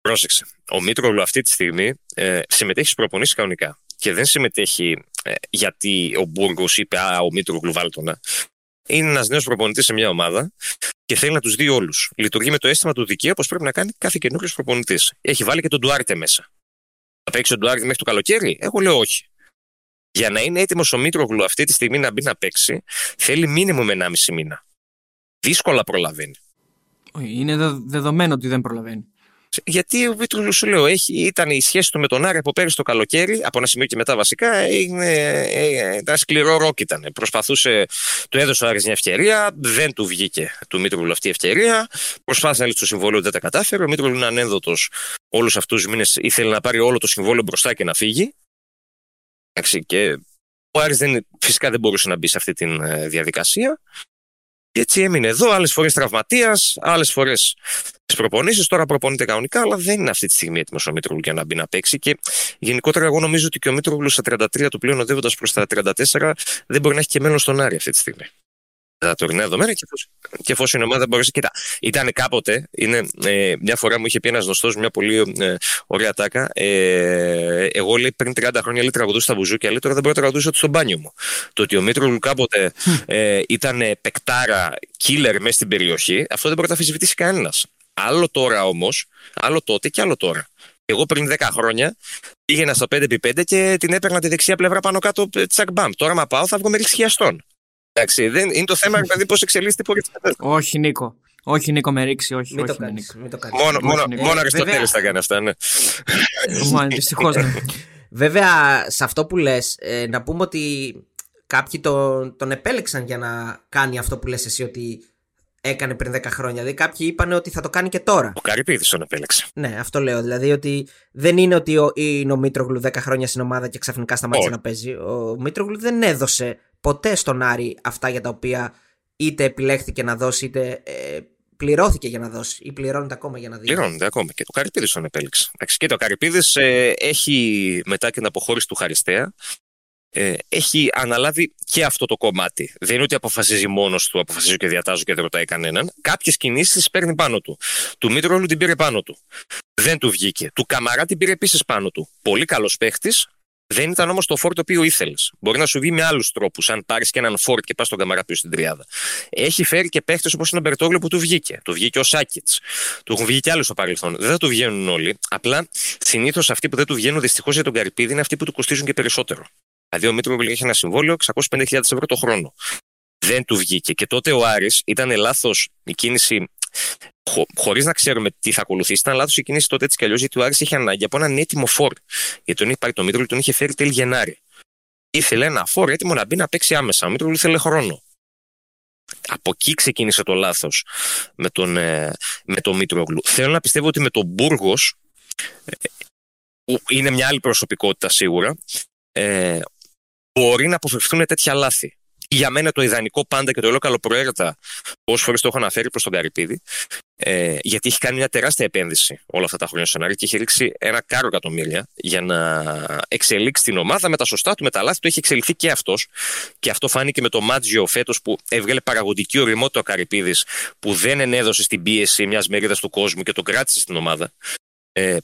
Πρόσεξε. Ο Μίτρογλου αυτή τη στιγμή ε, συμμετέχει στις προπονήσεις κανονικά. Και δεν συμμετέχει ε, γιατί ο Μπούργος είπε Α, ο Μίτρογλου βάλτονα. Είναι ένας νέος προπονητής σε μια ομάδα και θέλει να τους δει όλους. Λειτουργεί με το αίσθημα του δικαίου όπω πρέπει να κάνει κάθε καινούριο προπονητής. Έχει βάλει και τον Ντουάρτε μέσα. Θα παίξει τον Ντουάρτε μέχρι το καλοκαίρι; Εγώ λέω όχι. Για να είναι έτοιμος ο Μήτρογλου αυτή τη στιγμή να μπει να παίξει, θέλει μήνυμο με 1,5 μήνα. Δύσκολα προλαβαίνει. Είναι δεδομένο ότι δεν προλαβαίνει. Γιατί ο Μήτρογλου σου λέω, έχει, ήταν η σχέση του με τον Άρη από πέρυσι το καλοκαίρι, από ένα σημείο και μετά βασικά, είναι, ε, ήταν σκληρό ρόκ ήταν. Προσπαθούσε, του έδωσε ο Άρης μια ευκαιρία, δεν του βγήκε του Μήτρογλου αυτή η ευκαιρία. Προσπάθησε να λύσει το συμβόλαιο, δεν τα κατάφερε. Ο Μήτρογλου είναι ανένδοτος όλους αυτούς τους μήνες, ήθελε να πάρει όλο το συμβόλαιο μπροστά και να φύγει. Εντάξει, και ο Άρης δεν, φυσικά δεν μπορούσε να μπει σε αυτή τη ε, διαδικασία. Και έτσι έμεινε εδώ, άλλες φορές τραυματίας, άλλες φορές τις προπονήσεις. Τώρα προπονείται κανονικά, αλλά δεν είναι αυτή τη στιγμή έτοιμος ο Μήτρογλου για να μπει να παίξει. Και γενικότερα, εγώ νομίζω ότι και ο Μήτρογλου στα 33 του πλέον οδεύοντας προς τα 34 δεν μπορεί να έχει και μέλλον στον Άρη αυτή τη στιγμή τα τωρινά δεδομένα και, και εφόσον η ομάδα μπορέσει. Κοίτα, ήταν κάποτε, είναι, ε, μια φορά μου είχε πει ένας γνωστό μια πολύ ε, ωραία τάκα. Ε, εγώ λέει πριν 30 χρόνια λέει τραγουδούσα στα βουζούκια, λέει τώρα δεν μπορώ να τραγουδήσω στο μπάνιο μου. Το ότι ο Μήτρογλου κάποτε ε, ήταν παικτάρα, killer μέσα στην περιοχή, αυτό δεν μπορεί να αφισβητήσει κανένας. Άλλο τώρα όμως, άλλο τότε και άλλο τώρα. Εγώ πριν 10 χρόνια πήγαινα στο 5x5 και την έπαιρνα τη δεξιά πλευρά πάνω κάτω ε, τσακ μπαμ. Τώρα, μα πάω, θα βγω με ρηξιαστών. Εντάξει, δεν, είναι το θέμα δηλαδή πώς εξελίσσεται η πορεία τη Όχι, Νίκο. Όχι, Νίκο, με ρίξει, όχι. Μην όχι, το κάνεις, Νίκο. μην το κάνεις. Μόνο, μόνο, Νίκο. μόνο Ε, Αριστοτέλης βέβαια. θα κάνει αυτά, ναι. Μα, Δυστυχώς ναι. Βέβαια, σε αυτό που λες, ε, να πούμε ότι κάποιοι τον, τον επέλεξαν για να κάνει αυτό που λες εσύ ότι έκανε πριν 10 χρόνια. Δηλαδή κάποιοι είπαν ότι θα το κάνει και τώρα. Ο Καρυπίδης τον επέλεξε. Ναι, αυτό λέω. Δηλαδή ότι δεν είναι ότι ο, είναι ο Μήτρογλου 10 χρόνια στην ομάδα και ξαφνικά σταμάτησε Όχι. να παίζει. Ο Μήτρογλου δεν έδωσε ποτέ στον Άρη αυτά για τα οποία είτε επιλέχθηκε να δώσει είτε ε, πληρώθηκε για να δώσει ή πληρώνεται ακόμα για να δει. Πληρώνονται ακόμα και το Καρυπίδης τον επέλεξε. Εντάξει, και το Καρυπίδης ε, έχει μετά και την αποχώρηση του Χαριστέα ε, έχει αναλάβει και αυτό το κομμάτι. Δεν είναι ότι αποφασίζει μόνος του, αποφασίζω και διατάζω και δεν ρωτάει κανέναν. Κάποιες κινήσεις τις παίρνει πάνω του. Του Μήτρογλου την πήρε πάνω του. Δεν του βγήκε. Του Καμαρά την πήρε επίσης πάνω του. Πολύ καλός παίχτης. Δεν ήταν όμως το φόρ το οποίο ήθελες. Μπορεί να σου βγει με άλλους τρόπους, αν πάρεις και έναν φόρ και πας στον Καμαρά πίσω στην τριάδα. Έχει φέρει και παίχτες όπως είναι ο Μπερτόγλου που του βγήκε. Του βγήκε ο Σάκετ. Του έχουν βγει και άλλοι στο παρελθόν. Δεν θα του βγαίνουν όλοι. Απλά συνήθως αυτοί που δεν του βγαίνουν δυστυχώς για τον Καρυπίδη είναι αυτοί που του κοστίζουν και περισσότερο. Δηλαδή ο Μήτρογλου έχει ένα συμβόλαιο 650.000 ευρώ το χρόνο. Δεν του βγήκε. Και τότε ο Άρης ήταν λάθος η κίνηση χω, χωρίς να ξέρουμε τι θα ακολουθήσει. Ήταν λάθος η κίνηση τότε έτσι κι αλλιώς, γιατί ο Άρης είχε ανάγκη από έναν έτοιμο φόρ. Γιατί τον είχε πάρει το Μήτρογλου, τον είχε φέρει τέλη Γενάρη. Ήθελε ένα φόρ έτοιμο να μπει να παίξει άμεσα. Ο Μήτρογλου ήθελε χρόνο. Από εκεί ξεκίνησε το λάθος με τον, ε, με τον Μήτρογλου. Θέλω να πιστεύω ότι με τον Μπούργος, που είναι μια άλλη προσωπικότητα σίγουρα, ε, μπορεί να αποφευθούν τέτοια λάθη. Για μένα το ιδανικό πάντα και το λέω καλοπροαίρετα, όσε φορές το έχω αναφέρει προς τον Καρυπίδη, ε, γιατί έχει κάνει μια τεράστια επένδυση όλα αυτά τα χρόνια στον Άρη και έχει ρίξει ένα κάρο εκατομμύρια για να εξελίξει την ομάδα με τα σωστά του, με τα λάθη του. Έχει εξελιχθεί και αυτός. Και αυτό φάνηκε με το Μάτζιο φέτος που έβγαλε παραγωγική οριμότητα ο Καρυπίδης, που δεν ενέδωσε στην πίεση μιας μερίδας του κόσμου και τον κράτησε στην ομάδα. Ε,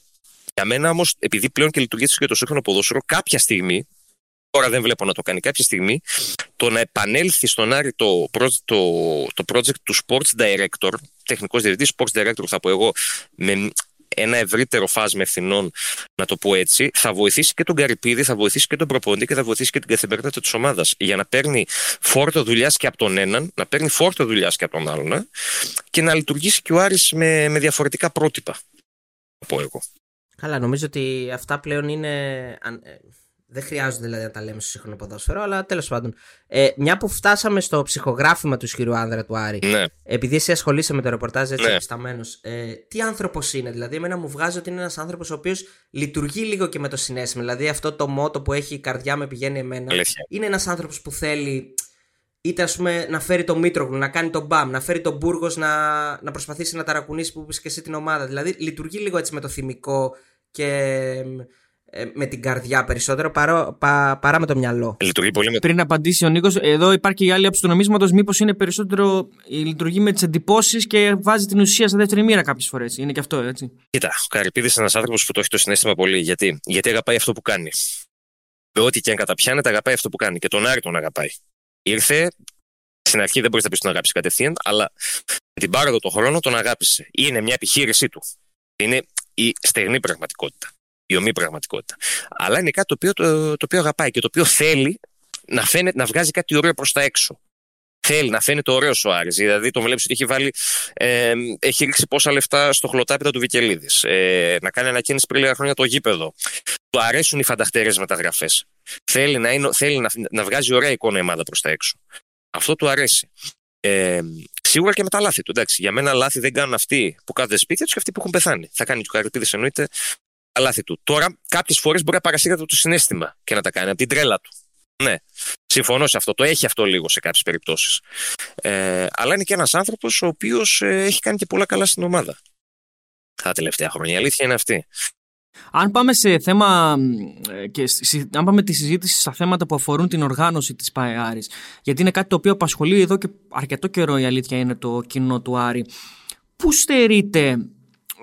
για μένα όμως, επειδή πλέον και λειτουργεί και το σύγχρονο ποδόσφαιρο, κάποια στιγμή, τώρα δεν βλέπω να το κάνει, κάποια στιγμή, το να επανέλθει στον Άρη το, project- το, το project του Sports Director, τεχνικός διευθυντής, Sports Director θα πω εγώ, με ένα ευρύτερο φάσμα ευθυνών, να το πω έτσι, θα βοηθήσει και τον Καρυπίδη, θα βοηθήσει και τον προπονητή και θα βοηθήσει και την καθημερινότητα της ομάδας. Για να παίρνει φόρτο δουλειάς και από τον έναν, να παίρνει φόρτο δουλειάς και από τον άλλον ε, και να λειτουργήσει και ο Άρης με, με διαφορετικά πρότυπα. Θα πω εγώ. Καλά, νομίζω ότι αυτά πλέον είναι. Αν- ε, Δεν χρειάζονται δηλαδή να τα λέμε στο σύγχρονο ποδόσφαιρο, αλλά τέλος πάντων. Ε, μια που φτάσαμε στο ψυχογράφημα του ισχυρού άνδρα του Άρη, Ναι. επειδή εσύ ασχολείσαι με το ρεπορτάζ έτσι Ναι. επισταμένος, ε, τι άνθρωπος είναι, δηλαδή, εμένα μου βγάζει ότι είναι ένας άνθρωπος ο οποίος λειτουργεί λίγο και με το συνέστημα. Δηλαδή, αυτό το μότο που έχει η καρδιά με πηγαίνει εμένα. Αλήθεια. Είναι ένας άνθρωπος που θέλει είτε ας πούμε να φέρει το Μήτρογλου, να κάνει τον Μπαμ, να φέρει τον Μπούργος να, να προσπαθήσει να ταρακουνήσει που είπες και εσύ την ομάδα. Δηλαδή λειτουργεί λίγο έτσι με το θυμικό και ε, με την καρδιά περισσότερο παρά, πα, παρά με το μυαλό. Λειτουργεί πολύ με Πριν απαντήσει ο Νίκος, εδώ υπάρχει και η άλλη άποψη του νομίσματος. Μήπως είναι περισσότερο η λειτουργεί με τις εντυπώσεις και βάζει την ουσία σε δεύτερη μοίρα κάποιες φορές. Είναι και αυτό, έτσι. Κοίτα, ο Καρυπίδης είναι ένας άνθρωπος που το έχει το συνέστημα πολύ. Γιατί, γιατί αγαπάει αυτό που κάνει. Με ό,τι και αν καταπιάνεται, αγαπάει αυτό που κάνει. Και τον Άρη τον αγαπάει. Ήρθε, στην αρχή δεν μπορείς να πεις τον αγάπησε κατευθείαν, αλλά με την πάροδο των χρόνων τον αγάπησε. Είναι μια επιχείρησή του. Είναι η στεγνή πραγματικότητα. Η ομή πραγματικότητα. Αλλά είναι κάτι το οποίο, το, το οποίο αγαπάει και το οποίο θέλει να, φαίνεται, να βγάζει κάτι ωραίο προς τα έξω. Θέλει να φαίνεται ωραίος ο Άρης. Δηλαδή, τον βλέπεις ότι έχει, βάλει, ε, έχει ρίξει πόσα λεφτά στο χλωτάπιτα του Βικελίδης. Ε, να κάνει ανακαίνιση πριν λίγα χρόνια το γήπεδο. Του αρέσουν οι φανταχτερέ μεταγραφές. Θέλει, να, είναι, θέλει να, να βγάζει ωραία εικόνα η ομάδα προς τα έξω. Αυτό του αρέσει. Ε, σίγουρα και με τα λάθη του. Εντάξει, για μένα λάθη δεν κάνουν αυτοί που κάθονται σπίτια τους και αυτοί που έχουν πεθάνει. Θα κάνει και ο Καρυπίδης εννοείται τα λάθη του. Τώρα, κάποιες φορές μπορεί να παρασύρεται το συνέστημα και να τα κάνει από την τρέλα του. Ναι, συμφωνώ σε αυτό. Το έχει αυτό λίγο σε κάποιες περιπτώσεις. Ε, αλλά είναι και ένας άνθρωπος ο οποίος έχει κάνει και πολλά καλά στην ομάδα. Τα τελευταία χρόνια. Η αλήθεια είναι αυτή. Αν πάμε σε θέμα ε, και συ- αν πάμε τη συζήτηση στα θέματα που αφορούν την οργάνωση της ΠΑΕ Άρης, γιατί είναι κάτι το οποίο απασχολεί εδώ και αρκετό καιρό η αλήθεια είναι το κοινό του Άρη. Πού στερείται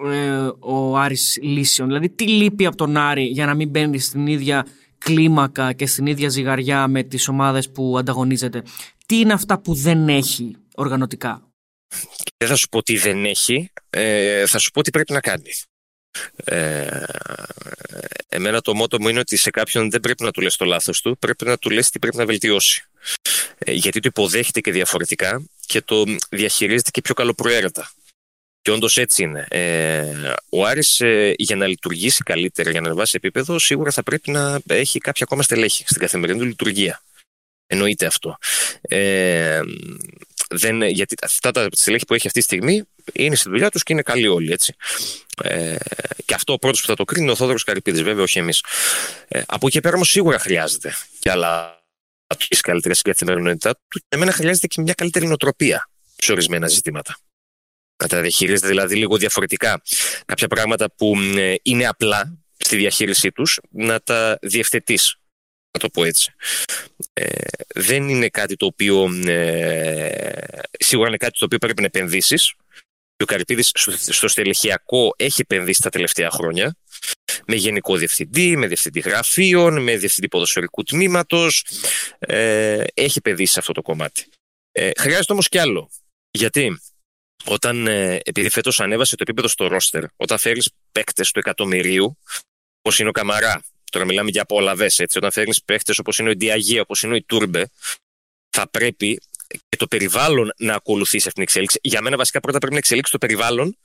ε, ο Άρης λύσεων, δηλαδή τι λείπει από τον Άρη για να μην μπαίνει στην ίδια κλίμακα και στην ίδια ζυγαριά με τις ομάδες που ανταγωνίζεται; Τι είναι αυτά που δεν έχει οργανωτικά; Και δεν θα σου πω τι δεν έχει, ε, θα σου πω τι πρέπει να κάνει. Ε, εμένα το μότο μου είναι ότι σε κάποιον δεν πρέπει να του λες το λάθος του, πρέπει να του λες τι πρέπει να βελτιώσει. Ε, γιατί το υποδέχεται και διαφορετικά και το διαχειρίζεται και πιο καλοπροαίρετα. Και όντως έτσι είναι. Ε, ο Άρης ε, για να λειτουργήσει καλύτερα, για να ανεβάσει επίπεδο, σίγουρα θα πρέπει να έχει κάποια ακόμα στελέχη στην καθημερινή του λειτουργία. Εννοείται αυτό. Ε, δεν, γιατί αυτά τα στελέχη που έχει αυτή τη στιγμή είναι στη δουλειά τους και είναι καλοί όλοι. Έτσι. Ε, και αυτό ο πρώτος που θα το κρίνει είναι ο Θόδωρος Καρυπίδης, βέβαια, όχι εμείς. Ε, από εκεί πέρα όμως σίγουρα χρειάζεται και άλλα καλύτερα στην καθημερινότητά του. Και εμένα χρειάζεται και μια καλύτερη νοοτροπία σε ορισμένα ζητήματα. Να τα διαχειρίζεται δηλαδή λίγο διαφορετικά κάποια πράγματα που ε, είναι απλά στη διαχείρισή τους να τα διευθετείς να το πω έτσι. Ε, δεν είναι κάτι το οποίο ε, σίγουρα είναι κάτι το οποίο πρέπει να επενδύσεις ο Καρυπίδης στο στελεχειακό έχει επενδύσει τα τελευταία χρόνια με γενικό διευθυντή, με διευθυντή γραφείων, με διευθυντή ποδοσφαιρικού τμήματος ε, έχει επενδύσει σε αυτό το κομμάτι. Ε, χρειάζεται όμως κι άλλο. Γιατί; Όταν, ε, επειδή φέτος ανέβασε το επίπεδο στο ρόστερ, όταν φέρεις παίκτες του εκατομμυρίου, όπως είναι ο Καμαρά, τώρα μιλάμε για απόλαβες, έτσι, όταν φέρνεις παίκτες όπως είναι ο Ιντιαγία, όπως είναι ο Ιτούρμπε, θα πρέπει και το περιβάλλον να ακολουθήσει αυτήν την εξέλιξη. Για μένα, βασικά, πρώτα πρέπει να εξελίξει το περιβάλλον,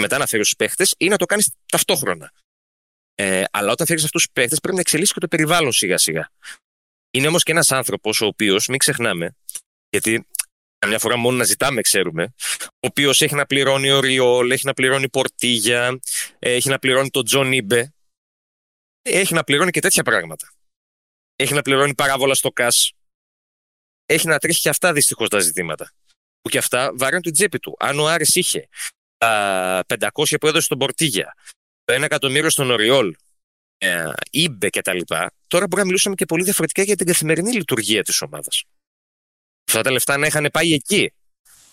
μετά να φέρεις τους παίχτε ή να το κάνεις ταυτόχρονα. Ε, αλλά όταν φέρεις αυτούς τους παίχτε, πρέπει να εξελίξει και το περιβάλλον σιγά-σιγά. Είναι όμως και ένας άνθρωπος, ο οποίος, μην ξεχνάμε, γιατί μια φορά μόνο να ζητάμε, ξέρουμε, ο οποίος έχει να πληρώνει ο Ριόλ, έχει να πληρώνει Πορτίγια, έχει να πληρώνει τον Τζον Ήμπε, έχει να πληρώνει και τέτοια πράγματα. Έχει να πληρώνει παράβολα στο ΚΑΣ, έχει να τρέχει και αυτά δυστυχώς τα ζητήματα. Που και αυτά βαρύνουν την τσέπη του. Αν ο Άρης είχε τα 500 που έδωσε στον Πορτίγια, το 1 εκατομμύριο στον Οριόλ, ε, Ήμπε κτλ., τώρα μπορεί να μιλούσαμε και πολύ διαφορετικά για την καθημερινή λειτουργία της ομάδας. Αυτά τα λεφτά να είχαν πάει εκεί.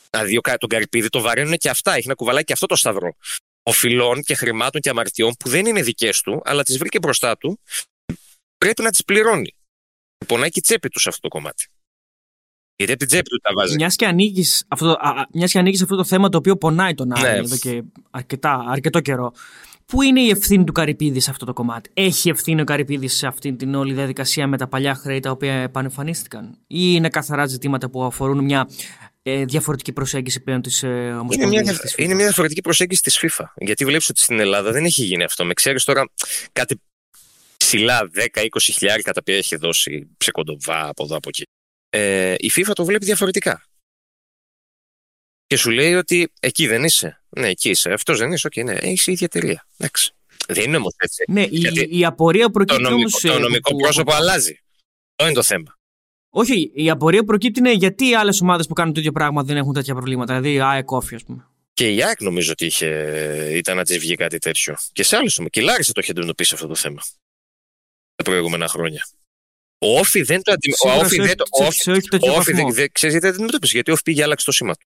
Δηλαδή τον Καρυπίδη το βαρύνουν και αυτά. Έχει να κουβαλάει και αυτό το σταυρό. Οφειλών και χρημάτων και αμαρτιών που δεν είναι δικές του, αλλά τις βρήκε μπροστά του, πρέπει να τις πληρώνει. Πονάει και η τσέπη τους σε αυτό το κομμάτι. Γιατί από την τσέπη του τα βάζει. Μιας και ανοίγεις αυτό, αυτό το θέμα το οποίο πονάει τον Άρη ναι. εδώ και αρκετά, αρκετό καιρό. Πού είναι η ευθύνη του Καρυπίδης σε αυτό το κομμάτι, Έχει ευθύνη ο Καρυπίδης σε αυτή την όλη διαδικασία με τα παλιά χρέη τα οποία επανεμφανίστηκαν, ή είναι καθαρά ζητήματα που αφορούν μια ε, διαφορετική προσέγγιση πλέον της ε, Ομοσπονδίας. Είναι, είναι μια διαφορετική προσέγγιση της FIFA. Γιατί βλέπεις ότι στην Ελλάδα δεν έχει γίνει αυτό. Με ξέρεις τώρα κάτι ψηλά 10-20 χιλιάρικα τα οποία έχει δώσει σε κοντοβά από εδώ από εκεί ε, η FIFA το βλέπει διαφορετικά. Και σου λέει ότι εκεί δεν είσαι. Ναι, εκεί είσαι. Αυτός δεν είσαι. Okay, ναι, έχεις η ίδια εταιρεία. Εντάξει. Δεν είναι όμω έτσι. Ναι, η, η απορία προκύπτει. Το νομικό, το νομικό πρόσωπο αλλάζει. Αυτό είναι το θέμα. Όχι, η απορία προκύπτει είναι γιατί οι άλλες ομάδες που κάνουν το ίδιο πράγμα δεν έχουν τέτοια προβλήματα. Δηλαδή η ΑΕΚ Όφη, ας πούμε. Και η ΑΕΚ νομίζω ότι είχε, ήταν να της βγει κάτι τέτοιο. Και σε άλλες ομάδες. Και η Λάρισα το είχε αντιμετωπίσει αυτό το θέμα τα προηγούμενα χρόνια. Ο Όφη δεν το αντιμετώπισε. Ο Όφη δεν το αντιμετώπισε γιατί ο Όφη πήγε άλλαξε το σήμα του.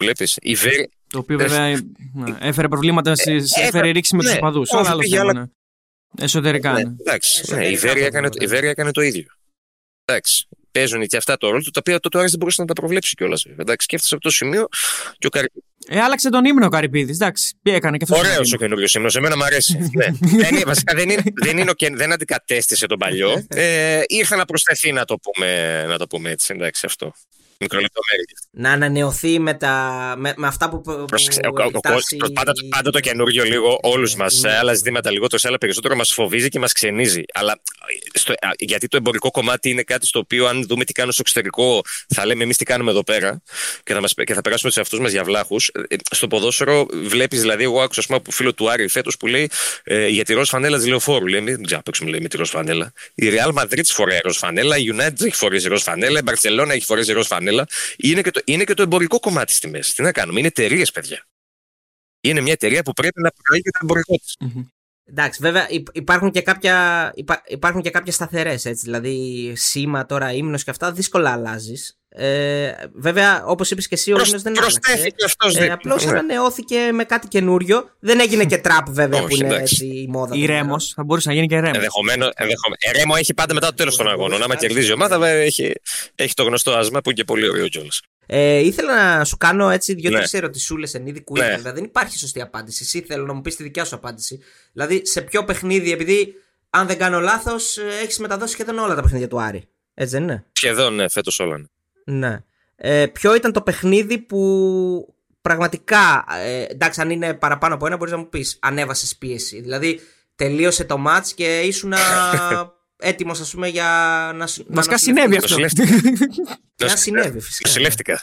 Βλέπεις. Η Βέρη. Το οποίο βέβαια ναι, έφερε προβλήματα, ε, έφερε ρήξη με τους οπαδούς. Αλλά άλλο θέμα. Ναι. Εσωτερικά. Ναι, εντάξει. Ναι, η Βέρη έκανε το ίδιο. Εντάξει παίζουν και αυτά το ρόλο του, τα οποία τότε ο Άρης δεν μπορούσε να τα προβλέψει κιόλας. Εντάξει, και έφτασε από το σημείο και ο Καρυπίδη. Ε, άλλαξε τον ύμνο ο Καρυπίδης. Εντάξει, τι έκανε και αυτός. Ωραίος ο καινούριος ύμνος. Εμένα μου αρέσει. ναι. δεν, βασικά δεν, είναι, δεν, είναι, δεν αντικατέστησε τον παλιό. Ε, ήρθε να προσθεθεί, να το πούμε, να το πούμε έτσι. Εντάξει, αυτό. Να ανανεωθεί με, τα, με, με αυτά που. που τάση... πάντα, πάντα το καινούριο λίγο, όλους μας, ναι. άλλα ζητήματα λιγότερο, άλλα περισσότερο μας φοβίζει και μας ξενίζει. Αλλά στο, γιατί το εμπορικό κομμάτι είναι κάτι στο οποίο, αν δούμε τι κάνουν στο εξωτερικό, θα λέμε εμείς τι κάνουμε εδώ πέρα και θα, μας, και θα περάσουμε τους εαυτούς μας για βλάχους. Ε, στο ποδόσφαιρο βλέπεις, δηλαδή, εγώ άκουσα πούμε, από φίλο του Άρη φέτος που λέει ε, για τη ροζ φανέλα της λεωφόρου. Λέει, δεν ξέρω παίξουμε λέει, με τη ροζ φανέλα. Η Real Madrid φοράει ροζ φανέλα, η United έχει φορέσει ροζ φανέλα, η Barcelona έχει φορέσει ροζ φανέλα. Είναι και, το, είναι και το εμπορικό κομμάτι στη μέση. Τι να κάνουμε, είναι εταιρείες, παιδιά. Είναι μια εταιρεία που πρέπει να προάγει και το εμπορικό της. Εντάξει, βέβαια υπάρχουν και κάποια, υπάρχουν και κάποιες σταθερές, έτσι, δηλαδή σήμα τώρα, ύμνος και αυτά δύσκολα αλλάζεις. Ε, βέβαια, όπως είπες και εσύ, ο ύμνος δεν άλλαξε. Αυτός ε, Απλώς ναι. ανανεώθηκε με κάτι καινούριο. Δεν έγινε και τραπ, βέβαια, που είναι έτσι, η μόδα. Η Ρέμος, θα μπορούσε να γίνει και Ρέμος. Ενδεχομένω. Η Ρέμο έχει πάντα μετά το τέλος των αγώνων. Άμα κερδίζει η ομάδα, έχει, έχει το γνωστό άσμα που είναι και πολύ ωραίο κιόλας. Ε, ήθελα να σου κάνω έτσι δύο-τρεις Ναι. ερωτησούλες εν είδη quiz. Ναι. Δηλαδή δεν υπάρχει σωστή απάντηση. Εσύ θέλω να μου πεις τη δικιά σου απάντηση. Δηλαδή σε ποιο παιχνίδι, επειδή αν δεν κάνω λάθος, έχεις μεταδώσει σχεδόν όλα τα παιχνίδια του Άρη. Έτσι δεν είναι; Σχεδόν, ναι, φέτος όλα. Ναι. Ναι. Ε, ποιο ήταν το παιχνίδι που πραγματικά, ε, εντάξει, αν είναι παραπάνω από ένα, μπορείς να μου πεις, ανέβασες πίεση. Δηλαδή, τελείωσε το match και ήσουν έτοιμος, ας πούμε, για να σου. να Βασικά νοσηλευτείς. συνέβη αυτό. Νοσηλεύτηκα. Να συνέβη, φυσικά. Νοσηλεύτηκα.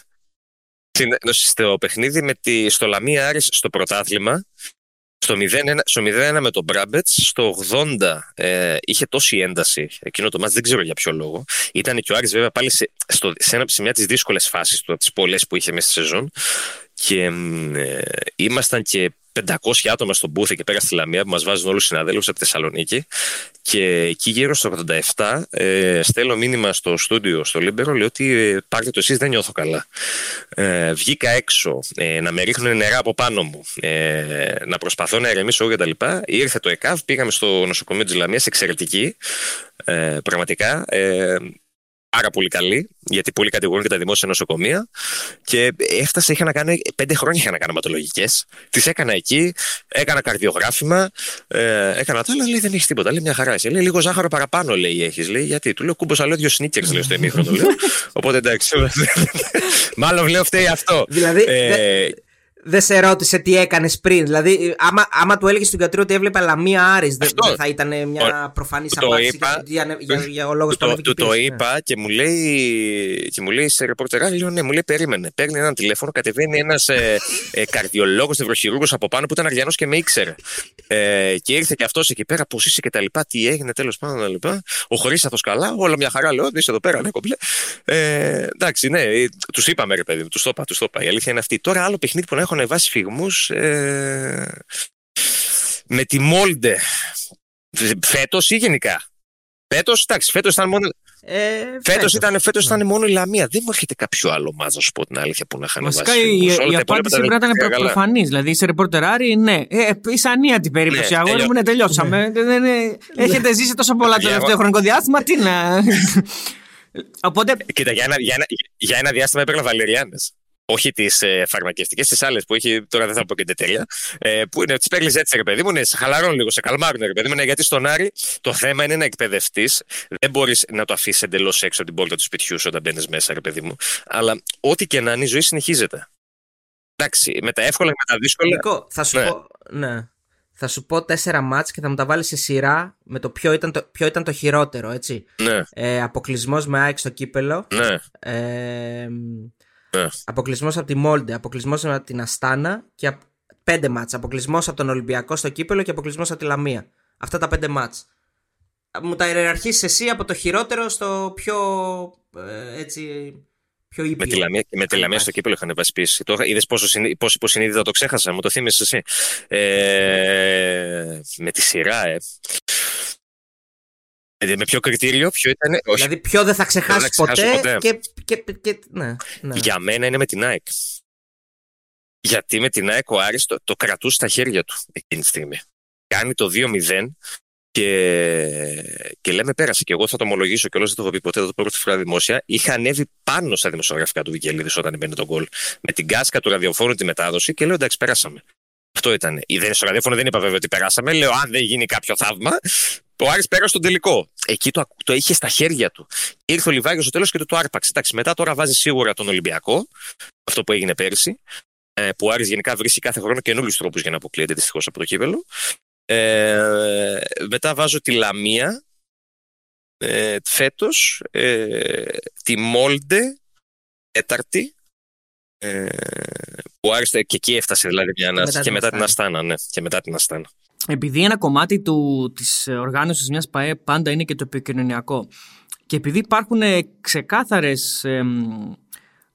Στην- Στο παιχνίδι με τη, στο Λαμία Άρης στο πρωτάθλημα, στο 0-1, στο 0-1 με τον Μπράμπετς, στο 80 ε, είχε τόση ένταση εκείνο το μάτς, δεν ξέρω για ποιο λόγο. Ήταν και ο Άρης βέβαια πάλι σε, στο, σε, ένα, σε μια από τις δύσκολες φάσεις του, από τις πολλές που είχε μέσα στη σεζόν και μ, ε, ήμασταν και 500 άτομα στον Μπούθε και πέρα στη Λαμία που μας βάζουν όλους οι συναδέλφους από τη Θεσσαλονίκη. Και εκεί γύρω στο 87 ε, στέλνω μήνυμα στο στούντιο στο Λίμπερο λέω ότι ε, πάρτε το εσείς δεν νιώθω καλά. Ε, βγήκα έξω ε, να με ρίχνουν νερά από πάνω μου ε, να προσπαθώ να ηρεμήσω εγώ κτλ ήρθε το ΕΚΑΒ πήγαμε στο νοσοκομείο της Λαμίας εξαιρετική. Ε, πραγματικά ε, πάρα πολύ καλή, γιατί πολλοί κατηγορούν και τα δημόσια νοσοκομεία. Και έφτασα, είχα να κάνω, πέντε χρόνια είχα να κάνω αιματολογικές. Τις έκανα εκεί, έκανα καρδιογράφημα, ε, έκανα τα άλλα, λέει δεν έχεις τίποτα. Λέει μια χαρά. Εσύ. Λέει λίγο ζάχαρο παραπάνω, λέει έχεις. Λέει γιατί. Του λέω κούμπος άλλο δύο σνίκερ, λέει στο εμίχρονο. λέω. Οπότε εντάξει. Μάλλον λέω φταίει αυτό. Δηλαδή, Ε, Δεν σε ρώτησε τι έκανες πριν. Δηλαδή, άμα, άμα του έλεγες στον γιατρό ότι έβλεπε Λαμία Άρης, δεν Αυτό. δεν θα ήταν μια προφανή του το απάντηση είπα. για, για, για, για ο λόγος του, το, του το είπα και μου λέει, και μου λέει σε ρεπορτερά, λέω ναι, μου λέει περίμενε. Παίρνει ένα τηλέφωνο, κατεβαίνει ένας ε, ε, καρδιολόγος, νευροχειρούργος από πάνω που ήταν αργιανός και με ήξερε. Ε, και ήρθε και αυτός εκεί πέρα, πώς είσαι και τα λοιπά, τι έγινε τέλος πάντων τα λοιπά. Ο Χρήσαθο καλά, όλα μια χαρά, λέω, είσαι εδώ πέρα, ναι, κομπλέ. Ε, εντάξει, ναι, τους είπαμε ρε παιδί μου, τους το είπα, τους το είπα. Η αλήθεια είναι αυτή. Τώρα άλλο παιχνίδι που να έχω ανεβάσει φυγμού. Ε, με τη Μόλντε. Φέτος ή γενικά; Φέτος, εντάξει, φέτος ήταν μόνο. Ε, Φέτος ήταν, φέτος Ναι. ήταν μόνο η Λαμία. Δεν μου έρχεται κάποιο άλλο μάζος, να σου πω την αλήθεια, που να είχαν Βασικά βάσει η, φυγμούς. η, Όλα τα υπόλοιπα απάντηση τα πρέπει να ήταν πήγα προ- καλά. προφανής. Δηλαδή σε ρεπορτεράρι, ναι. Ε, είσαι ανίατη περίπτωση. Ναι, Αγόρι μου, τελειώ- ναι, τελειώσαμε. Δεν- δεν- δεν- Έχετε ζήσει τόσο πολλά το Για τελευταίο εγώ- χρονικό διάστημα. Τι να. Οπότε Κοίτα, για ένα, για ένα, για ένα διάστημα έπαιρνα βαλεριάνες. Όχι τις ε, φαρμακευτικές, τις άλλες που έχει. Τώρα δεν θα πω και την εταιρεία. Ε, που είναι, τις παίρνεις έτσι, ρε παιδί μου, ναι, σε χαλαρώνουν λίγο, σε καλμάρουν, ρε παιδί μου. Ναι, γιατί στον Άρη το θέμα είναι να εκπαιδευτείς. Δεν μπορείς να το αφήσεις εντελώς έξω από την πόρτα του σπιτιού σου όταν μπαίνεις μέσα, ρε παιδί μου. Αλλά ό,τι και να είναι, η ζωή συνεχίζεται. Εντάξει, με τα εύκολα και με τα δύσκολα. Νικό, θα σου Ναι. πω. Ναι. Θα σου πω τέσσερα μάτς και θα μου τα βάλεις σε σειρά με το ποιο ήταν το, ποιο ήταν το χειρότερο, έτσι. Ναι, Ε, Αποκλεισμός με ΑΕΚ στο κύπελο. ναι. Ε, Ναι. Αποκλεισμός από τη Μόλντε, αποκλεισμός από την Αστάνα και απ- πέντε μάτς. Αποκλεισμός από τον Ολυμπιακό στο κύπελο και αποκλεισμός από τη Λαμία. Αυτά τα πέντε μάτς. Μου τα ιεραρχήσει εσύ από το χειρότερο στο πιο. Ε, έτσι. Πιο ήπιο. Με τη Λαμία, με τη Αν Λαμία στο υπάρχει. κύπελο είχαν βάσει πίεση. Τώρα είδες πόσο, συνή- πόσο υποσυνείδητα το ξέχασα, μου το θύμισες εσύ. Ε, με τη σειρά, ε. Ε, Με ποιο κριτήριο, ποιο ήταν. Όχι, Δηλαδή, ποιο δεν θα ξεχάσει Δεν θα ποτέ, ξεχάσω ποτέ. Και, και, και, ναι, ναι. Για μένα είναι με την ΑΕΚ. Γιατί με την ΑΕΚ ο Άρης το, το κρατούσε στα χέρια του εκείνη τη στιγμή. Κάνει το 2-0 και, και λέμε πέρασε. Και εγώ θα το ομολογήσω και όλο δεν το έχω πει ποτέ, θα το πω πρώτη φορά δημόσια. Είχα ανέβει πάνω στα δημοσιογραφικά του Βικελίδης όταν μπαίνει τον γκολ. Με την κάσκα του ραδιοφώνου τη μετάδοση και λέω εντάξει, πέρασαμε. Αυτό ήταν. Η δεν στο ραδιόφωνο δεν είπα βέβαια ότι περάσαμε. Λέω αν δεν γίνει κάποιο θαύμα. Ο Άρης πέρασε στον τελικό. Εκεί το, το είχε στα χέρια του. Ήρθε ο Λιβάγιος στο τέλος και του το άρπαξε. Εντάξει, μετά τώρα βάζει σίγουρα τον Ολυμπιακό. Αυτό που έγινε πέρσι. Ε, που ο Άρης γενικά βρίσκει κάθε χρόνο καινούριους τρόπους για να αποκλείεται δυστυχώς από το κύπελο. Ε, μετά βάζω τη Λαμία ε, φέτος, ε, τη Μόλντε τέταρτη ε, που άρεσε και εκεί έφτασε δηλαδή μια ανάσταση και μετά την Αστάνα, ναι, και μετά την Αστάνα. Επειδή ένα κομμάτι του, της οργάνωσης μιας ΠαΕ πάντα είναι και το επικοινωνιακό και επειδή υπάρχουν ε, ξεκάθαρες εμ,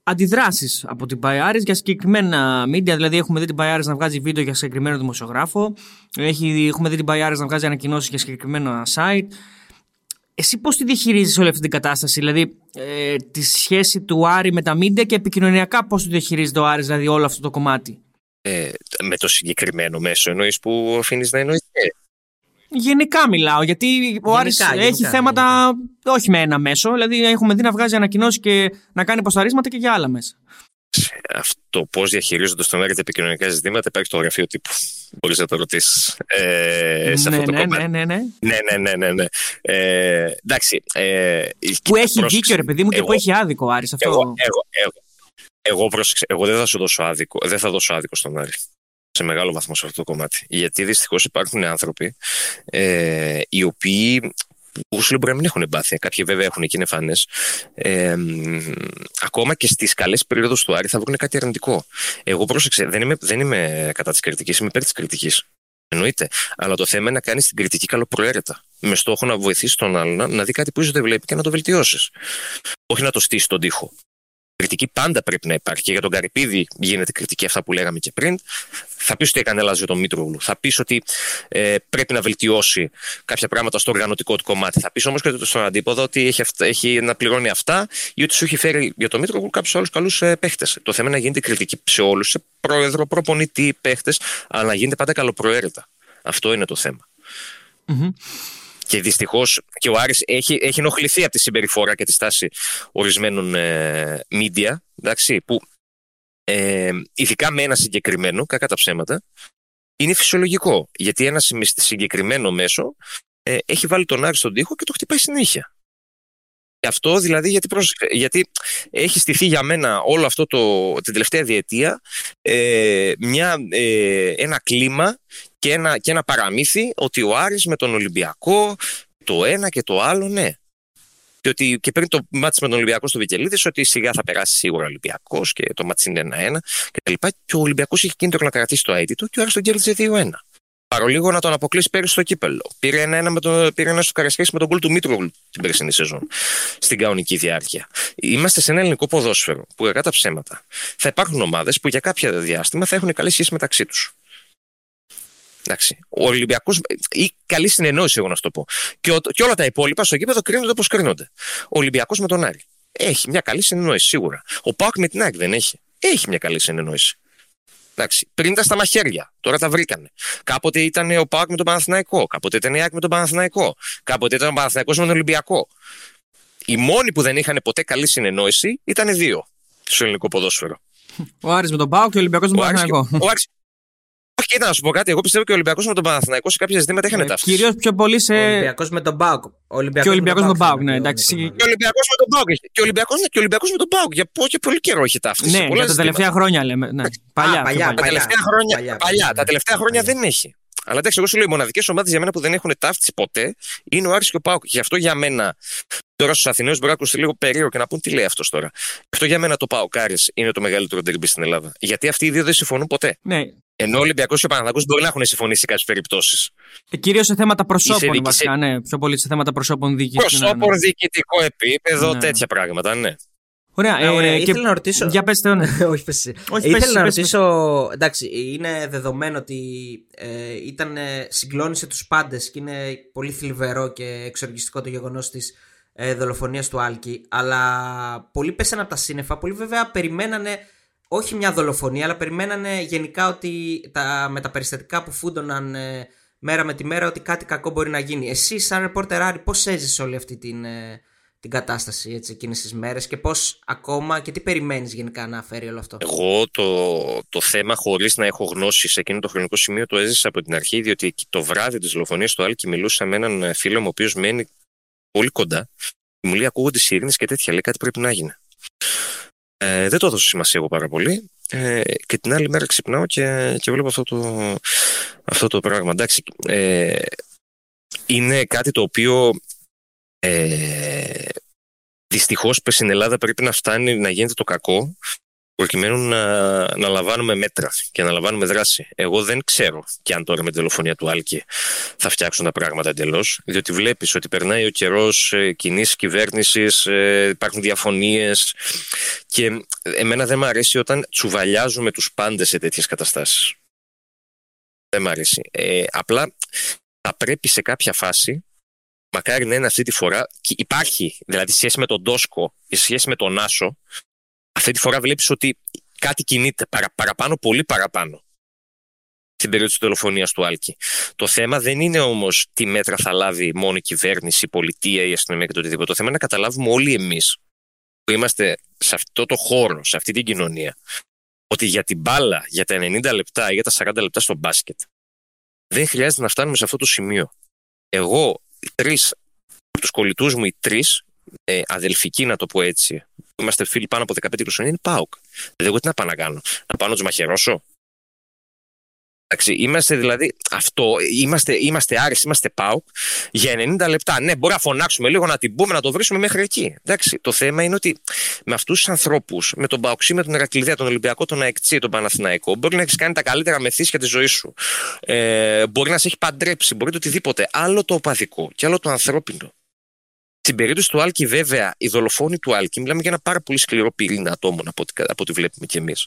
αντιδράσεις από την ΠαΕ Άρης για συγκεκριμένα media, δηλαδή έχουμε δει την ΠαΕ Άρης να βγάζει βίντεο για συγκεκριμένο δημοσιογράφο, έχει, έχουμε δει την ΠαΕ Άρης να βγάζει ανακοινώσεις για συγκεκριμένο site. Εσύ πώς τη διαχειρίζεις όλη αυτή την κατάσταση, δηλαδή ε, τη σχέση του Άρη με τα media και επικοινωνιακά πώς το διαχειρίζεται ο Άρης, δηλαδή όλο αυτό το κομμάτι; Ε, με το συγκεκριμένο μέσο εννοείς που αφήνεις να εννοηθεί. Γενικά μιλάω, γιατί ο Άρης έχει θέματα όχι με ένα μέσο. Δηλαδή, έχουμε δει να βγάζει ανακοινώσεις και να κάνει ποσταρίσματα και για άλλα μέσα. Αυτό πώς διαχειρίζονται στον Άρη τα επικοινωνικά ζητήματα υπάρχει στο γραφείο τύπου. Μπορείς να το ρωτήσεις. Ε, σε ναι, αυτό το ναι, κομμάτι. ναι, ναι, ναι. Ναι, ναι, ναι, ναι. ναι. Ε, εντάξει. Ε, Που έχει πρόσεξε. δίκιο, ρε παιδί μου, και Εγώ- που έχει άδικο ο Άρης. Αυτό. Εγώ, εγώ, εγώ, εγώ, πρόσεξε, εγώ δεν θα σου δώσω άδικο, δεν θα δώσω άδικο στον Άρη. Σε μεγάλο βαθμό σε αυτό το κομμάτι. Γιατί δυστυχώς υπάρχουν άνθρωποι ε, οι οποίοι που σου λέω μπορεί να μην έχουν εμπάθεια. Κάποιοι βέβαια έχουν και είναι φανές. Ε, μ, ακόμα και στις καλές περίοδους του Άρη θα βρουν κάτι αρνητικό. Εγώ πρόσεξε, δεν είμαι, δεν είμαι κατά της κριτικής, είμαι υπέρ της κριτικής. Εννοείται. Αλλά το θέμα είναι να κάνεις την κριτική καλοπροαίρετα. Με στόχο να βοηθήσεις τον άλλον να, να δει κάτι που ίσως δεν βλέπει και να το βελτιώσεις. Όχι να το στήσεις τον τοίχο. Κριτική πάντα πρέπει να υπάρχει. Και για τον Καρυπίδη γίνεται κριτική αυτά που λέγαμε και πριν. Θα πεις ότι έκανε λάθος για τον Μήτρογλου. Θα πεις ότι ε, πρέπει να βελτιώσει κάποια πράγματα στο οργανωτικό του κομμάτι. Θα πεις όμως και στον αντίποδο ότι έχει, αυτά, έχει να πληρώνει αυτά ή ότι σου έχει φέρει για τον Μήτρογλου κάποιους άλλους καλούς ε, παίχτες. Το θέμα είναι να γίνεται κριτική σε όλους, σε πρόεδρο, προπονητή, παίχτες, αλλά να γίνεται πάντα καλοπροαίρετα. Αυτό είναι το θέμα. Μμμ. Και δυστυχώς και ο Άρης έχει, έχει ενοχληθεί από τη συμπεριφορά και τη στάση ορισμένων ε, media, εντάξει, που ε, ειδικά με ένα συγκεκριμένο, κακά τα ψέματα, είναι φυσιολογικό. Γιατί ένα συμμεσ- συγκεκριμένο μέσο ε, έχει βάλει τον Άρη στον τοίχο και το χτυπάει συνέχεια. Και αυτό δηλαδή γιατί, πρόσεξε, γιατί έχει στηθεί για μένα όλο αυτό το, την τελευταία διετία ε, μια, ε, ένα κλίμα και ένα, και ένα παραμύθι ότι ο Άρης με τον Ολυμπιακό το ένα και το άλλο ναι. Και, ότι, και πριν το μάτς με τον Ολυμπιακό στο Βικελίδης ότι σιγά θα περάσει σίγουρα ο Ολυμπιακός και το μάτς είναι ένα-ένα και τα λοιπά. Και ο Ολυμπιακός είχε κίνητρο να κρατήσει το αίτητο και ο Άρης τον κέρδισε 2-1. Παρολίγο να τον αποκλείσει πέρυσι στο κύπελο. Πήρε ένα, με το, πήρε ένα στο Καρασκέση με τον γκολ του Μήτρογλου την περσινή σεζόν. Στην κανονική διάρκεια. Είμαστε σε ένα ελληνικό ποδόσφαιρο που κακά τα ψέματα. Θα υπάρχουν ομάδες που για κάποια διάστημα θα έχουν καλή σχέση μεταξύ τους. Εντάξει. Ο Ολυμπιακός. ή καλή συνεννόηση, εγώ να σου το πω. Και, ο, και όλα τα υπόλοιπα στο γήπεδο κρίνονται όπως κρίνονται. Ο Ολυμπιακός με τον Άρη. Έχει μια καλή συνεννόηση, σίγουρα. Ο Πάουκ με την ΑΕΚ δεν έχει. Έχει μια καλή συνεννόηση. Εντάξει. Πριν ήταν στα μαχαίρια, τώρα τα βρήκανε. Κάποτε ήταν ο Πάουκ με τον Παναθηναϊκό. Κάποτε ήταν η ΑΕΚ με τον Παναθηναϊκό. Κάποτε ήταν ο Παναθηναϊκός με τον Ολυμπιακό. Οι μόνοι που δεν είχαν ποτέ καλή συνεννόηση ήταν δύο στο ελληνικό ποδόσφαιρο. Ο Άρης με τον Πάο και ο Ολυμπιακός με τον Ο Άρης και- Παναθηναϊκό. ο Άρης- Όχι, κοίτα να σου πω κάτι. Εγώ πιστεύω και ο Ολυμπιακός με τον Παναθηναϊκό σε κάποια ζητήματα είχαν ταύτιση. Κυρίως πιο πολύ σε. Ο Ολυμπιακός με τον Μπάουκ. Και ο Ολυμπιακός με τον Πάουκ, ναι, εντάξει. Και ο Ολυμπιακός με τον Πάουκ. είχε- Και ο Ολυμπιακός και ο Ολυμπιακός με τον Πάουκ. Για, πο- για πολύ καιρό είχε ταύτιση. Ναι, Πολλά για τα τελευταία ζητήματα. χρόνια λέμε. Ναι. Παλιά. πιο παλιά, παλιά. Τα τελευταία χρόνια, παλιά, παλιά, παλιά. τα τελευταία χρόνια Παλιά. δεν έχει. Αλλά εντάξει, εγώ σου λέω, οι μοναδικές ομάδες για μένα που δεν έχουν ταύτιση ποτέ είναι ο Άρης και ο Πάουκ. Γι' αυτό για μένα, τώρα στους Αθηναίους μπορεί να ακούσει λίγο περίεργο και να πούν τι λέει αυτός τώρα. Γι' αυτό για μένα το Πάουκ Άρης είναι το μεγαλύτερο ντερμπι στην Ελλάδα. Γιατί αυτοί οι δύο δεν συμφωνούν ποτέ. Ναι. Ενώ ο Ολυμπιακός και ο Παναθηναϊκός μπορεί να έχουν συμφωνήσει σε κάποιες περιπτώσεις. Κυρίως σε θέματα προσώπων δίκη- βασικά. Ναι, πιο πολύ σε θέματα προσώπων δίκη. Προσώπων, διοικητικό επίπεδο, Ναι. τέτοια πράγματα, ναι. Ωραία. Ναι, ωραία. ε, Ήθελα και- να ρωτήσω- Για πες Θεό, ναι. Όχι, πες εσύ. Όχι, Ήθελα πες, να πες, ρωτήσω. Εντάξει, είναι δεδομένο ότι ε, ήταν, ε, συγκλώνησε τους πάντες και είναι πολύ θλιβερό και εξοργιστικό το γεγονός της ε, δολοφονίας του Άλκη. Αλλά πολλοί πέσαν από τα σύννεφα. Πολλοί βέβαια περιμένανε όχι μια δολοφονία, αλλά περιμένανε γενικά ότι τα, με τα περιστατικά που φούντωναν ε, μέρα με τη μέρα ότι κάτι κακό μπορεί να γίνει. Εσύ, σαν ρεπόρτερ Άρη, πώς έζησε όλη αυτή την, ε, την κατάσταση έτσι, εκείνες τις μέρες και πώς ακόμα και τι περιμένεις γενικά να φέρει όλο αυτό; Εγώ το, το θέμα, χωρίς να έχω γνώση σε εκείνο το χρονικό σημείο, το έζησα από την αρχή, διότι εκεί το βράδυ της δολοφονίας του Άλκη μιλούσα με έναν φίλο μου, ο οποίος μένει πολύ κοντά. Και μου λέει: Ακούγονται σιρήνες και τέτοια. Λέει κάτι πρέπει να γίνει. Ε, δεν το έδωσα σημασία εγώ πάρα πολύ. Ε, και την άλλη μέρα ξυπνάω και, και βλέπω αυτό το, αυτό το πράγμα. Εντάξει, ε, είναι κάτι το οποίο ε, δυστυχώς στην Ελλάδα πρέπει να φτάνει να γίνεται το κακό προκειμένου να, να λαμβάνουμε μέτρα και να λαμβάνουμε δράση. Εγώ δεν ξέρω και αν τώρα με τη δολοφονία του Άλκη θα φτιάξουν τα πράγματα εντελώς, διότι βλέπεις ότι περνάει ο καιρός ε, κοινή κυβέρνησης, ε, υπάρχουν διαφωνίες και εμένα δεν μου αρέσει όταν τσουβαλιάζουμε τους πάντες σε τέτοιες καταστάσεις. Δεν μ' αρέσει. Ε, απλά θα πρέπει σε κάποια φάση μακάρι να είναι αυτή τη φορά. Και υπάρχει, δηλαδή, σχέση με τον Τόσκο και σχέση με τον Άσο, αυτή τη φορά βλέπεις ότι κάτι κινείται παρα, παραπάνω, πολύ παραπάνω. στην περίοδο της δολοφονίας του Άλκη. Το θέμα δεν είναι όμως τι μέτρα θα λάβει μόνο η κυβέρνηση, η πολιτεία, η αστυνομία και το οτιδήποτε. Το θέμα είναι να καταλάβουμε όλοι εμείς που είμαστε σε αυτό το χώρο, σε αυτή την κοινωνία, ότι για την μπάλα, για τα 90 λεπτά ή για τα 40 λεπτά στο μπάσκετ, δεν χρειάζεται να φτάνουμε σε αυτό το σημείο. Εγώ, τρεις από τους κολλητούς μου, οι τρεις, ε, αδελφικοί να το πω έτσι, είμαστε φίλοι πάνω από 15 χρόνια, είναι ΠΑΟΚ. Δεν έχω τι να πάω να κάνω; Να πάω να τους μαχαιρώσω; Εντάξει, είμαστε δηλαδή αυτό, είμαστε, είμαστε άρεστοι, είμαστε ΠΑΟΚ για 90 λεπτά. Ναι, μπορεί να φωνάξουμε λίγο, να την πούμε, να το βρίσκουμε μέχρι εκεί. Εντάξει, το θέμα είναι ότι με αυτούς τους ανθρώπους, με τον Παοξή, με τον Ερακλειδέα, τον Ολυμπιακό, τον Αεκτσί, τον Παναθηναϊκό, μπορεί να έχεις κάνει τα καλύτερα μεθύσια τη ζωή σου. Ε, μπορεί να σε έχει παντρέψει, μπορεί το οτιδήποτε. Άλλο το οπαδικό και άλλο το ανθρώπινο. Στην περίπτωση του Άλκη, βέβαια, οι δολοφόνοι του Άλκη, μιλάμε για ένα πάρα πολύ σκληρό πυρήνα ατόμων από ό,τι, από ό,τι βλέπουμε κι εμείς.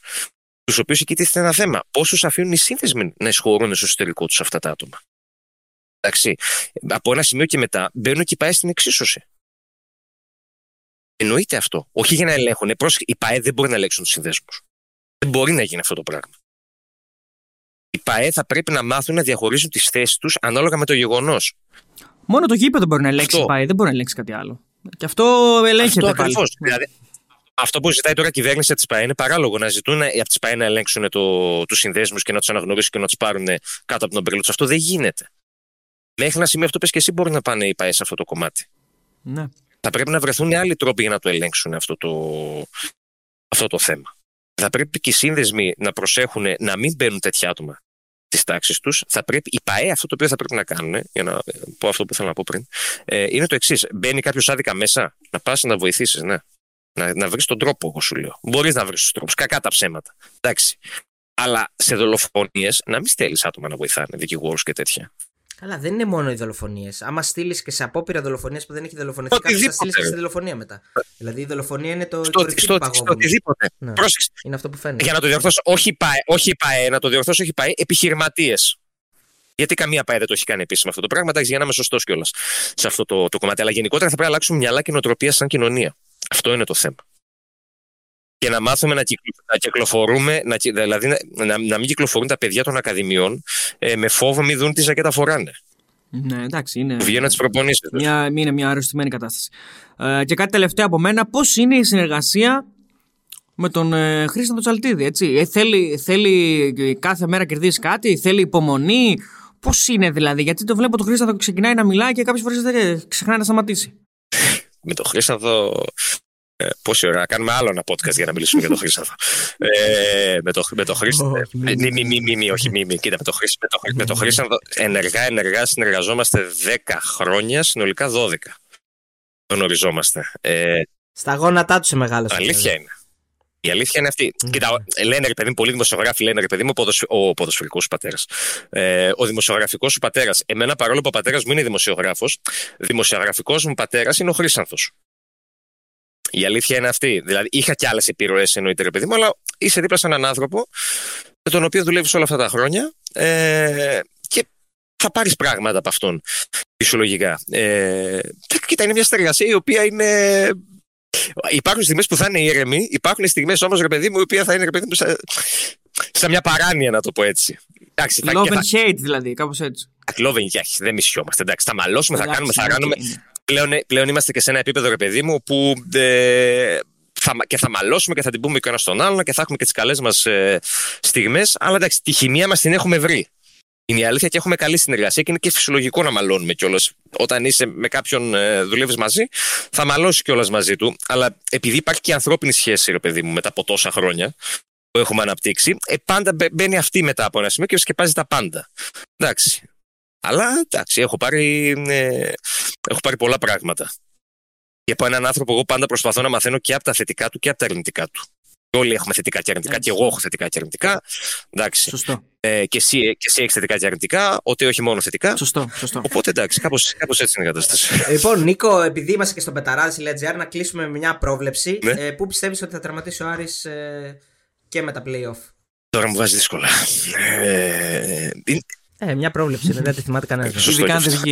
Τους οποίους εκεί τίθεται ένα θέμα. Πόσους αφήνουν οι σύνθεσμοι να εισχωρούν στο εσωτερικό τους αυτά τα άτομα; Εντάξει. Από ένα σημείο και μετά μπαίνουν και πάει στην εξίσωση. Εννοείται αυτό. Όχι για να ελέγχουν. Οι ΠαΕ δεν μπορεί να ελέγξουν τους συνδέσμους. Δεν μπορεί να γίνει αυτό το πράγμα. Οι ΠαΕ θα πρέπει να μάθουν να διαχωρίζουν τις θέσεις τους ανάλογα με το γεγονός. Μόνο το γήπεδο μπορεί να ελέγξει αυτό. ΠαΕ, δεν μπορεί να ελέγξει κάτι άλλο. Και αυτό ελέγχεται αυτό πάλι. Δηλαδή, αυτό που ζητάει τώρα η κυβέρνηση τη ΠαΕ είναι παράλογο να ζητούν από τις ΠαΕ να ελέγξουν το, τους συνδέσμους και να τους αναγνωρίσουν και να τους πάρουν κάτω από τον ομπρέλο του. Αυτό δεν γίνεται. Μέχρι ένα σημείο αυτό πες και εσύ μπορεί να πάνε οι ΠαΕ σε αυτό το κομμάτι. Ναι. Θα πρέπει να βρεθούν άλλοι τρόποι για να το ελέγξουν αυτό το, αυτό το θέμα. Θα πρέπει και οι σύνδεσμοι να προσέχουν να μην μπαίνουν τέτοια άτομα στι τάξεις τους. Θα πρέπει, η ΠαΕ αυτό το οποίο θα πρέπει να κάνουν, για να πω αυτό που θέλω να πω πριν, ε, είναι το εξής. Μπαίνει κάποιος άδικα μέσα, να πας να βοηθήσεις, ναι. Να, να βρεις τον τρόπο, εγώ σου λέω. Μπορείς να βρεις τους τρόπους. Κακά τα ψέματα. Εντάξει. Αλλά σε δολοφονίες να μην στέλνεις άτομα να βοηθάνε, δικηγόρους και τέτοια. Καλά, δεν είναι μόνο οι δολοφονίες. Άμα στείλεις και σε απόπειρα δολοφονία που δεν έχει δολοφονηθεί κάποιο, θα στείλεις και στη δολοφονία μετά. Δηλαδή η δολοφονία είναι το. Στο, στο, στο οτιδήποτε. Ναι. Πρόσεξε. Είναι αυτό που φαίνεται. Για να το διορθώσω, όχι ΠαΕ, όχι ΠαΕ να το διορθώσω, όχι ΠαΕ, επιχειρηματίες. Γιατί καμία ΠαΕ δεν το έχει κάνει επίσημα αυτό το πράγμα. Εντάξει, για να είμαι σωστός κιόλας σε αυτό το, το κομμάτι. Αλλά γενικότερα θα πρέπει να αλλάξουμε μυαλά και νοοτροπία σαν κοινωνία. Αυτό είναι το θέμα και να μάθουμε να, κυκλοφορούμε, να, δηλαδή να, να, μην κυκλοφορούν τα παιδιά των ακαδημιών ε, με φόβο μην δουν τι ζακέτα φοράνε. Ναι, εντάξει, είναι. Βγαίνουν τις προπονήσεις. Μια, είναι μια αρρωστημένη κατάσταση. Ε, και κάτι τελευταίο από μένα, πώς είναι η συνεργασία με τον ε, Χρήστο Τσαλτίδη, έτσι; Ε, θέλει, θέλει κάθε μέρα κερδίσει κάτι, θέλει υπομονή. Πώς είναι δηλαδή, γιατί το βλέπω τον Χρήστο ξεκινάει να μιλάει και κάποιες φορές δεν ξεχνάει να σταματήσει. με τον Χρήστο ε, πόση ώρα, κάνουμε άλλο ένα podcast για να μιλήσουμε για τον Χρήστο. Ε, με, το, με το Χρήστο. μη, μη, μη, μη, μη, όχι, μη, μη. Κοίτα, με το, Χρήστο, με το, με το ενεργά, ενεργά συνεργαζόμαστε 10 χρόνια, συνολικά 12. Γνωριζόμαστε. Ε, Στα γόνατά τους σε μεγάλος Αλήθεια είναι. Η αλήθεια είναι αυτή. Mm. Κοίτα, λένε ρε παιδί μου, πολλοί δημοσιογράφοι λένε ρε παιδί μου, ο ποδοσφαιρικός σου πατέρας. Ε, ο δημοσιογραφικός σου πατέρας. Εμένα, παρόλο που ο πατέρας μου είναι δημοσιογράφος, δημοσιογραφικός μου πατέρας είναι ο Χρήσανθο. Η αλήθεια είναι αυτή. Δηλαδή, είχα και άλλες επιρροές εννοείται, ρε παιδί μου, αλλά είσαι δίπλα σε έναν άνθρωπο με τον οποίο δουλεύεις όλα αυτά τα χρόνια ε, και θα πάρεις πράγματα από αυτόν φυσιολογικά. Ε, κοίτα, είναι μια συνεργασία η οποία είναι. Υπάρχουν στιγμές που θα είναι ήρεμοι, υπάρχουν στιγμές όμως, ρε παιδί μου, η οποία θα είναι ρε παιδί μου, σαν, μια παράνοια, να το πω έτσι. Εντάξει, love and hate, δηλαδή, κάπως έτσι. Love and hate, δεν μισιόμαστε. Εντάξει, θα μαλώσουμε, θα κάνουμε, θα κάνουμε πλέον, πλέον είμαστε και σε ένα επίπεδο, ρε παιδί μου, που ε, θα, και θα μαλώσουμε και θα την πούμε και ένας στον άλλον και θα έχουμε και τις καλές μας ε, στιγμές. Αλλά εντάξει, τη χημεία μας την έχουμε βρει. Είναι η αλήθεια και έχουμε καλή συνεργασία και είναι και φυσιολογικό να μαλώνουμε κιόλας. Όταν είσαι με κάποιον ε, δουλεύεις μαζί, θα μαλώσεις κιόλας μαζί του. Αλλά επειδή υπάρχει και ανθρώπινη σχέση, ρε παιδί μου, μετά από τόσα χρόνια που έχουμε αναπτύξει, ε, πάντα μπαίνει αυτή μετά από ένα σημείο και σκεπάζει τα πάντα. Εντάξει. Αλλά εντάξει, έχω πάρει, ε, έχω πάρει πολλά πράγματα. Και από έναν άνθρωπο, εγώ πάντα προσπαθώ να μαθαίνω και από τα θετικά του και από τα αρνητικά του. Όλοι έχουμε θετικά και αρνητικά, Έτσι. και εγώ έχω θετικά και αρνητικά. Εντάξει. Σωστό. Ε, και, εσύ, και εσύ έχεις θετικά και αρνητικά, ότι όχι μόνο θετικά. Σωστό. Σωστό. Οπότε εντάξει, κάπως έτσι είναι η κατάσταση. Λοιπόν, Νίκο, επειδή είμαστε και στο Μπεταράδες.gr, να κλείσουμε με μια πρόβλεψη. Ναι. Ε, πού πιστεύεις ότι θα τερματίσει ο Άρης ε, και με τα playoff; Τώρα μου βάζεις δύσκολα. Ε, ε, μια πρόβλεψη είναι, δεν τη θυμάται κανένας.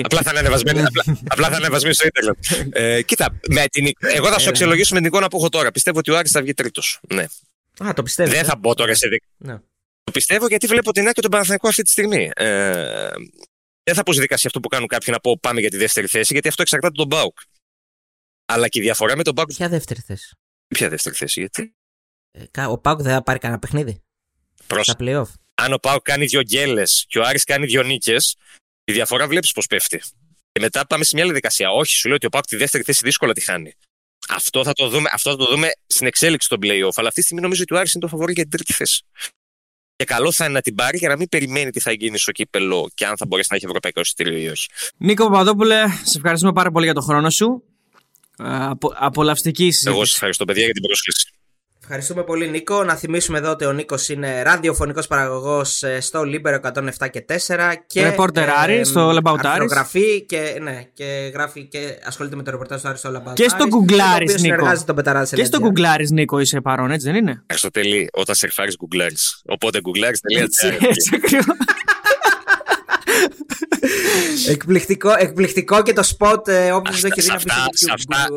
Απλά θα είναι ανεβασμένη, απλά, θα ανεβασμένη στο Ιντερνετ. Ε, κοίτα, με την, εγώ θα σου αξιολογήσω με την εικόνα που έχω τώρα. Πιστεύω ότι ο Άρης θα βγει τρίτος. Ναι. Α, το πιστεύω. Δεν θα μπω τώρα σε. Ναι. πιστεύω γιατί βλέπω την ΑΕΚ και τον Παναθηναϊκό αυτή τη στιγμή. Ε, δεν θα αποζητικάσει αυτό που κάνουν κάποιοι να πω πάμε για τη δεύτερη θέση, γιατί αυτό εξαρτάται τον Μπάουκ. Αλλά και η διαφορά με τον Μπάουκ. Ποια δεύτερη θέση; Ποια δεύτερη θέση, γιατί; Ε, ο Πάουκ δεν θα πάρει κανένα παιχνίδι; Προς... Στα playoff; Αν ο Πάουκ κάνει δύο γκέλες και ο Άρης κάνει δύο νίκες, η διαφορά βλέπεις πώς πέφτει. Και μετά πάμε σε μια άλλη δικασία. Όχι, σου λέω ότι ο Πάουκ τη δεύτερη θέση δύσκολα τη χάνει. Αυτό θα το δούμε, αυτό θα το δούμε στην εξέλιξη των playoff. Αλλά αυτή τη στιγμή νομίζω ότι ο Άρης είναι το φαβόρι για την τρίτη θέση. Και καλό θα είναι να την πάρει για να μην περιμένει τι θα γίνει στο κύπελο και αν θα μπορέσει να έχει ευρωπαϊκό εισιτήριο ή όχι. Νίκο Παπαδόπουλε, σε ευχαριστούμε πάρα πολύ για τον χρόνο σου. Απο, απολαυστική συζήτηση. Εγώ σας ευχαριστώ, παιδιά, για την πρόσκληση. Ευχαριστούμε πολύ Νίκο. Να θυμίσουμε εδώ ότι ο Νίκος είναι ραδιοφωνικός παραγωγός ε, στο Λίμπερο 107 και 4 και Ρεπορτεράρι ε, στο Λαμπαουτάρι. και, ναι, και γράφει και ασχολείται με το ρεπορτάζ του Άρη στο Λαμπαουτάρι. Και στο Γκουγκλάρι Νίκο. Και στο Γκουγκλάρι Νίκο είσαι παρόν, έτσι δεν είναι; Αριστοτελή, όταν σερφάρει Γκουγκλάρις. Οπότε γκουγκλάρι.gr. εκπληκτικό, εκπληκτικό και το σποτ ε, όποιος δεν έχει δει να πει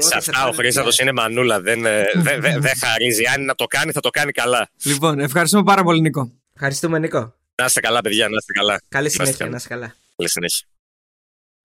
Σε αυτά ο Χρήστατο είναι μανούλα. Δεν, ε, δεν, δεν, δεν χαρίζει. Αν να το κάνει, θα το κάνει καλά. Λοιπόν, ευχαριστούμε πάρα πολύ, Νίκο. Ευχαριστούμε, Νίκο. Να είστε καλά, παιδιά, να είστε καλά. Καλή συνέχεια, να είστε καλά. Καλή συνέχεια.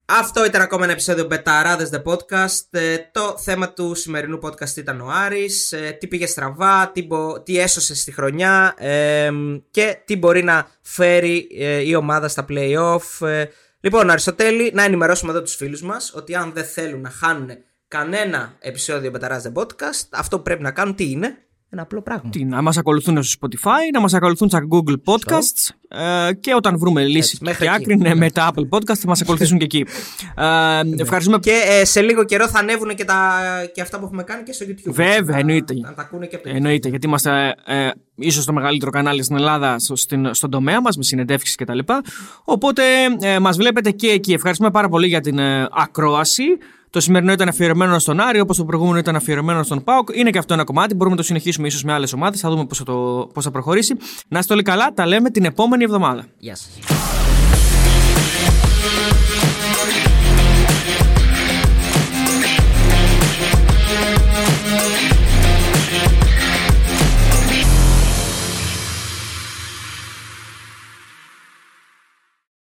Αυτό ήταν ακόμα ένα επεισόδιο Μπεταράδες The Podcast. Ε, το θέμα του σημερινού podcast ήταν ο Άρης. Ε, τι πήγε στραβά, τι, μπο, τι έσωσε στη χρονιά ε, και τι μπορεί να φέρει ε, η ομάδα στα play-off. Ε, λοιπόν, Αριστοτέλη, να ενημερώσουμε εδώ τους φίλους μας ότι αν δεν θέλουν να χάνουν κανένα επεισόδιο Μπεταράδες The Podcast, αυτό που πρέπει να κάνουν τι είναι; Ένα απλό πράγμα. Τι, να μας ακολουθούν στο Spotify, να μας ακολουθούν στα Google Podcasts ε, και όταν βρούμε λύση και άκρη ναι, με τα Apple Podcasts θα μας ακολουθήσουν και εκεί. Ε, ναι. ευχαριστούμε. Και ε, σε λίγο καιρό θα ανέβουν και, τα, και αυτά που έχουμε κάνει και στο YouTube. Βέβαια, εννοείται. Να τα ακούνε και από Εννοείται, γιατί είμαστε ε, ίσως το μεγαλύτερο κανάλι στην Ελλάδα στο, στην, στον τομέα μας, με συνεντεύξεις κτλ. Οπότε ε, μας βλέπετε και εκεί. Ευχαριστούμε πάρα πολύ για την ε, ακρόαση. Το σημερινό ήταν αφιερωμένο στον Άρη, όπως το προηγούμενο ήταν αφιερωμένο στον Πάοκ. Είναι και αυτό ένα κομμάτι. Μπορούμε να το συνεχίσουμε ίσως με άλλες ομάδες. Θα δούμε πώς θα, πώς θα προχωρήσει. Να είστε όλοι καλά. Τα λέμε την επόμενη εβδομάδα. Γεια σας.